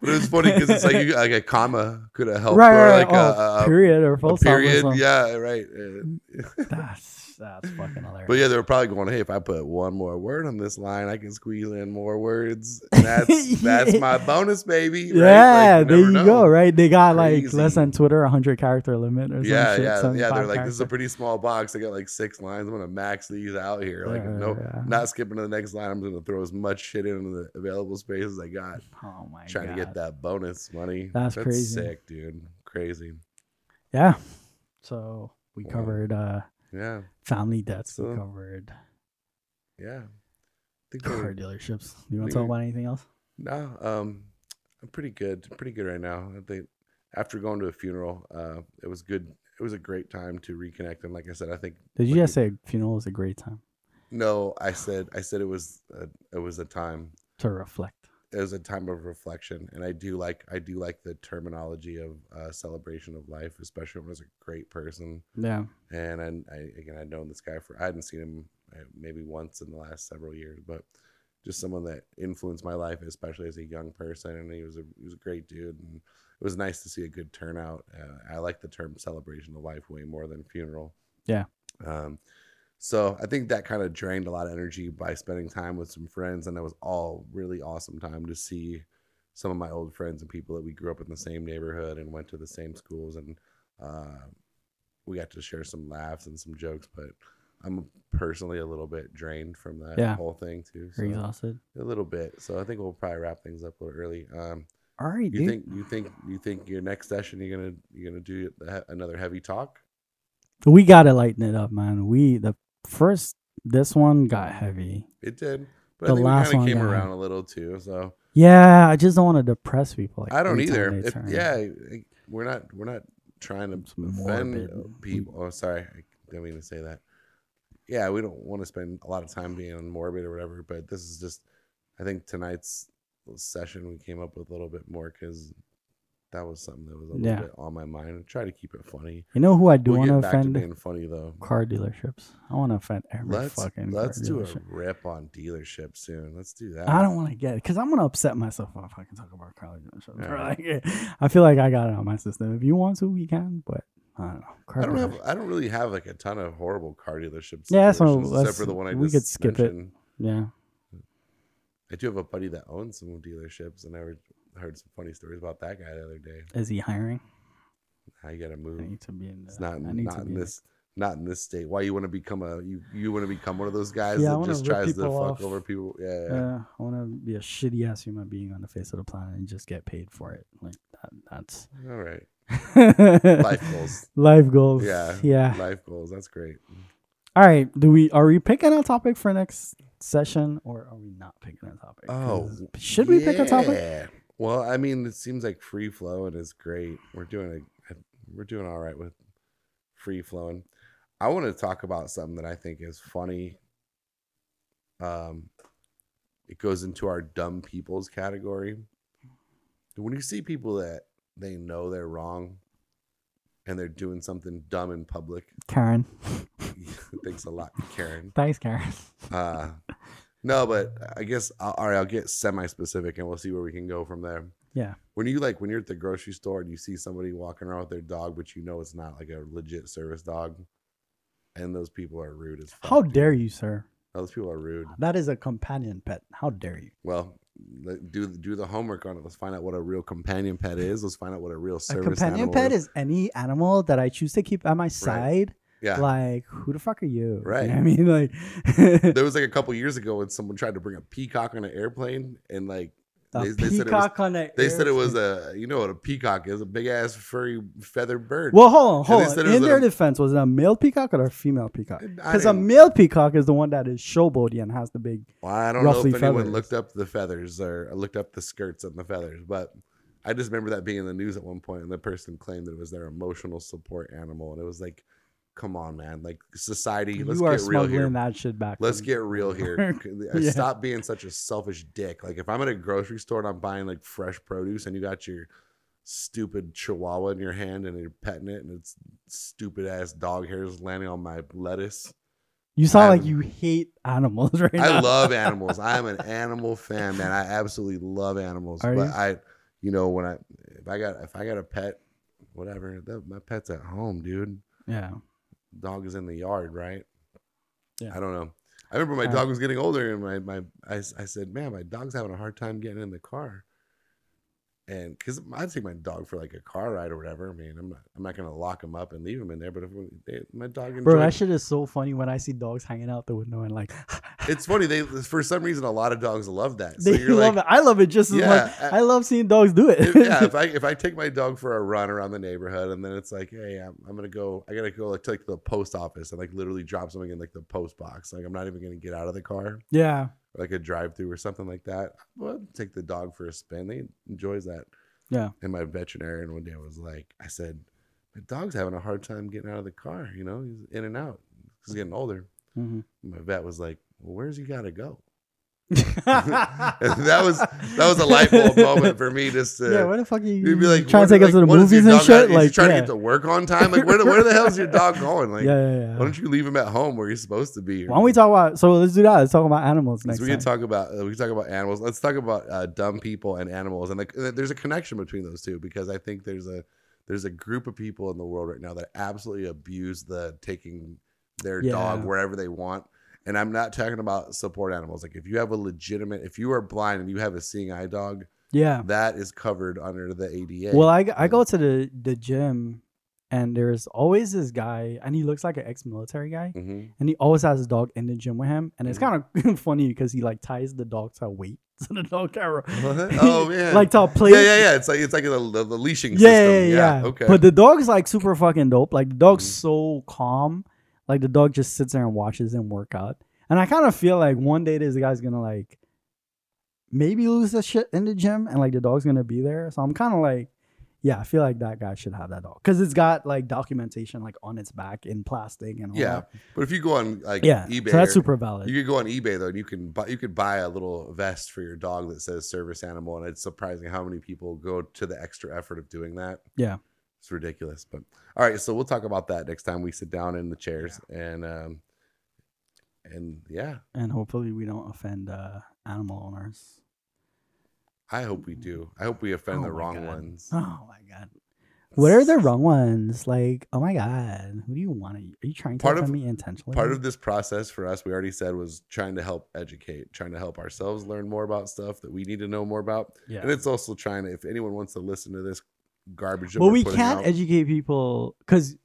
But it was funny because it's like you like a comma could have helped, right, or right, like right. a, oh, a, period or a full stop or Yeah, right. Uh, That's that's fucking hilarious. But yeah, they were probably going, "Hey, if I put one more word on this line, I can squeeze in more words. And that's that's my bonus, baby." right? Yeah, Like, there you know. go. Right, they got like less than Twitter, a hundred character limit or some Yeah, shit, yeah, yeah. They're like, "This is a pretty small box. I got like six lines. I'm gonna max these out here. Like, Yeah, no, yeah. not skipping to the next line. I'm gonna throw as much shit into the available spaces I got, Oh my god. trying god, to get that bonus money. That's crazy. Sick, dude. Crazy. Yeah. So we Wow. covered uh Yeah, family debts. So- covered yeah. Car dealerships. You want to talk about anything else? No, um, I'm pretty good. Pretty good right now. I think after going to a funeral, uh, it was good. It was a great time to reconnect. And like I said, I think Did you like just say funeral was a great time no. I said I said it was a, it was a time. to reflect? Was a time of reflection, and I do like I do like the terminology of uh, celebration of life, especially when it's a great person. Yeah. And I, I again, I'd known this guy for I hadn't seen him uh, maybe once in the last several years, but just someone that influenced my life, especially as a young person. And he was a he was a great dude. And it was nice to see a good turnout. Uh, I like the term celebration of life way more than funeral. Yeah. Um, so I think that kind of drained a lot of energy by spending time with some friends, and it was all really awesome time to see some of my old friends and people that we grew up in the same neighborhood and went to the same schools, and uh, we got to share some laughs and some jokes. But I'm personally a little bit drained from that Yeah. whole thing too. Are you So exhausted? a little bit. So I think we'll probably wrap things up a little early. Um, All right, you dude. think you think you think your next session you're gonna you're gonna do another heavy talk? we gotta lighten it up, man. We the first this one got heavy. It did, but The I think last we one came around heavy. a little too. So Yeah, I just don't want to depress people. Like, I don't either. If, yeah, we're not we're not trying to It's offend morbid. people. Oh, sorry, I didn't mean to say that. Yeah, we don't want to spend a lot of time being morbid or whatever. But this is just, I think tonight's session we came up with a little bit more because that was something that was a little Yeah. bit on my mind. I try to keep it funny. You know who I do we'll want to get back to offend? being funny though. car dealerships. I want to offend every Let's fucking. let's car do a dealership. rip on dealership soon. Let's do that. I don't want to get it because I'm gonna upset myself if I can talk about car dealerships. Or, Like, I feel like I got it on my system. If you want to, we can. But I don't know. Car I don't dealerships- have. I don't really have like a ton of horrible car dealerships. Yeah, so situations, let's- except for the one I we just could skip it. mentioned. Yeah. I do have a buddy that owns some dealerships, and I heard, heard some funny stories about that guy the other day. Is he hiring? I got to I move? need to be in. The, It's not I need not to in be in this not in this state. Why you want to become a you you want to become one of those guys Yeah, that just tries to fuck off. over people? Yeah, yeah. yeah, I want to be a shitty ass human being on the face of the planet and just get paid for it. Like that. That's All right, life goals. Life goals. Yeah, Yeah. life goals. That's great. All right. Do we are we picking a topic for next session or are we not picking a topic? Oh, should we pick a topic? Well, I mean, it seems like free flowing is great. We're doing a we're doing all right with free flowing. I want to talk about something that I think is funny. Um, it goes into our dumb people's category. When you see people that they know they're wrong, and they're doing something dumb in public, Karen. thanks a lot, Karen. Thanks, Karen. Uh, no, but I guess I'll, all right. I'll get semi-specific, and we'll see where we can go from there. Yeah. When you like when you're at the grocery store and you see somebody walking around with their dog, but you know it's not like a legit service dog, and those people are rude as fuck. How dude. dare you, sir? Those people are rude. That is a companion pet. How dare you? Well, do do the homework on it. Let's find out what a real companion pet is. Let's find out what a real A service companion animal pet is any animal that I choose to keep at my side. Yeah. Like, who the fuck are you? You know Right. I mean, like, there was like a couple years ago when someone tried to bring a peacock on an airplane, and like they- they said it was- peacock on a. They said it was a, you know what a peacock is, a big ass furry feathered bird. Well, hold on, hold on. said it was In their a- defense, was it a male peacock or a female peacock? Because a male peacock is the one that is showboaty and has the big. Well, I don't know if anyone feathers. looked up the feathers or looked up the skirts and the feathers, but I just remember that being in the news at one point, and the person claimed that it was their emotional support animal, and it was like, come on, man, like society, let's you are get real here. that shit back. Let's get real here. Uh, yeah. Stop being such a selfish dick. Like if I'm at a grocery store and I'm buying like fresh produce and you got your stupid chihuahua in your hand and you're petting it and it's stupid ass dog hairs landing on my lettuce. You sound like I'm- you hate animals right now. I love animals. I'm an animal fan, man. I absolutely love animals. Are but you? I, you know, when I if I got if I got a pet, whatever, that, my pet's at home, dude. Yeah. Dog is in the yard, right? Yeah. I don't know. I remember my Uh, dog was getting older, and my my I, I said, man, my dog's having a hard time getting in the car. And because I'd take my dog for like a car ride or whatever. I mean, I'm not I'm not gonna lock him up and leave him in there. But if we- they, my dog enjoyed, Bro, that shit is so funny when I see dogs hanging out the window and like it's funny. They for some reason a lot of dogs love that. So they love like, it. I love it just as Yeah, much. I- I love seeing dogs do it. if, yeah, if I if I take my dog for a run around the neighborhood and then it's like, hey, I'm, I'm gonna go, I gotta go like to like the post office and like literally drop something in like the post box. Like I'm not even gonna get out of the car, yeah. Like a drive through or something like that. Well, take the dog for a spin. They enjoys that. Yeah. And my veterinarian one day was like, I said, my dog's having a hard time getting out of the car. You know, he's in and out. He's getting older. hmm My vet was like, well, where's he gotta go? that was that was a light bulb moment for me. Just to, yeah, what the fuck are you, you'd be like trying to take us to the what is your movies and shit? Like, trying yeah. to get to work on time. Like, where the, where the hell is your dog going? Like, yeah, yeah, yeah. why don't you leave him at home where he's supposed to be? Why don't we talk about? So let's do that. Let's talk about animals So next we time. can talk about uh, we can talk about animals. Let's talk about uh, dumb people and animals, and like, uh, there's a connection between those two because I think there's a there's a group of people in the world right now that absolutely abuse the taking their dog wherever they want. And I'm not talking about support animals. Like if you have a legitimate, if you are blind and you have a seeing eye dog, yeah. that is covered under the ADA. Well, I, I go to the the gym, and there's always this guy, and he looks like an ex-military guy, hmm and he always has his dog in the gym with him, and it's Mhm. kind of funny because he like ties the dog to a weight, so the dog can oh man, like to a plate. yeah, yeah, yeah. It's like it's like the, the, the leashing yeah, system. yeah, yeah. Okay. But the dog's like super fucking dope. Like the dog's Mhm. so calm. Like the dog just sits there and watches him work out. And I kind of feel like one day this guy's gonna like maybe lose the shit in the gym, and like the dog's gonna be there. So I'm kind of like, yeah, I feel like that guy should have that dog because it's got like documentation like on its back in plastic and all yeah, that. but if you go on like yeah. eBay, so that's super valid. You could go on eBay though, and you can buy you could buy a little vest for your dog that says service animal, and it's surprising how many people go to the extra effort of doing that. Yeah. It's ridiculous. But all right, so we'll talk about that next time we sit down in the chairs and um and yeah, and hopefully we don't offend uh, animal owners. I hope we do. I hope we offend Oh the wrong God. ones. Oh my god. What are the wrong ones? Like, oh my god, who do you want to? Are you trying to Part offend of- me intentionally? Part of this process for us, we already said, was trying to help educate, trying to help ourselves learn more about stuff that we need to know more about. yeah. And it's also trying to, if anyone wants to listen to this garbage, that Well, we can't out- educate people because,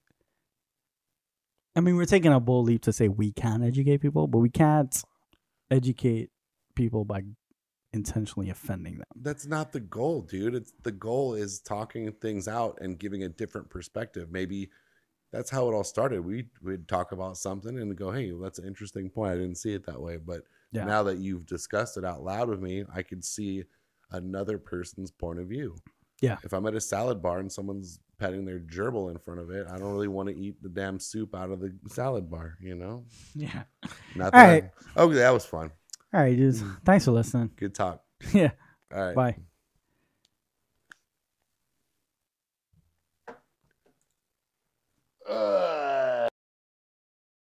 I mean, we're taking a bold leap to say we can educate people, but we can't educate people by intentionally offending them. That's not the goal, dude. It's the goal is talking things out and giving a different perspective. Maybe that's how it all started. We would talk about something and go, "Hey, that's an interesting point. I didn't see it that way." But Yeah. now that you've discussed it out loud with me, I could see another person's point of view. Yeah. If I'm at a salad bar and someone's petting their gerbil in front of it, I don't really want to eat the damn soup out of the salad bar. You know, Yeah. not All that. right. Okay, that was fun. All right, dudes. Mm. Thanks for listening. Good talk. yeah. All right. Bye. Ugh.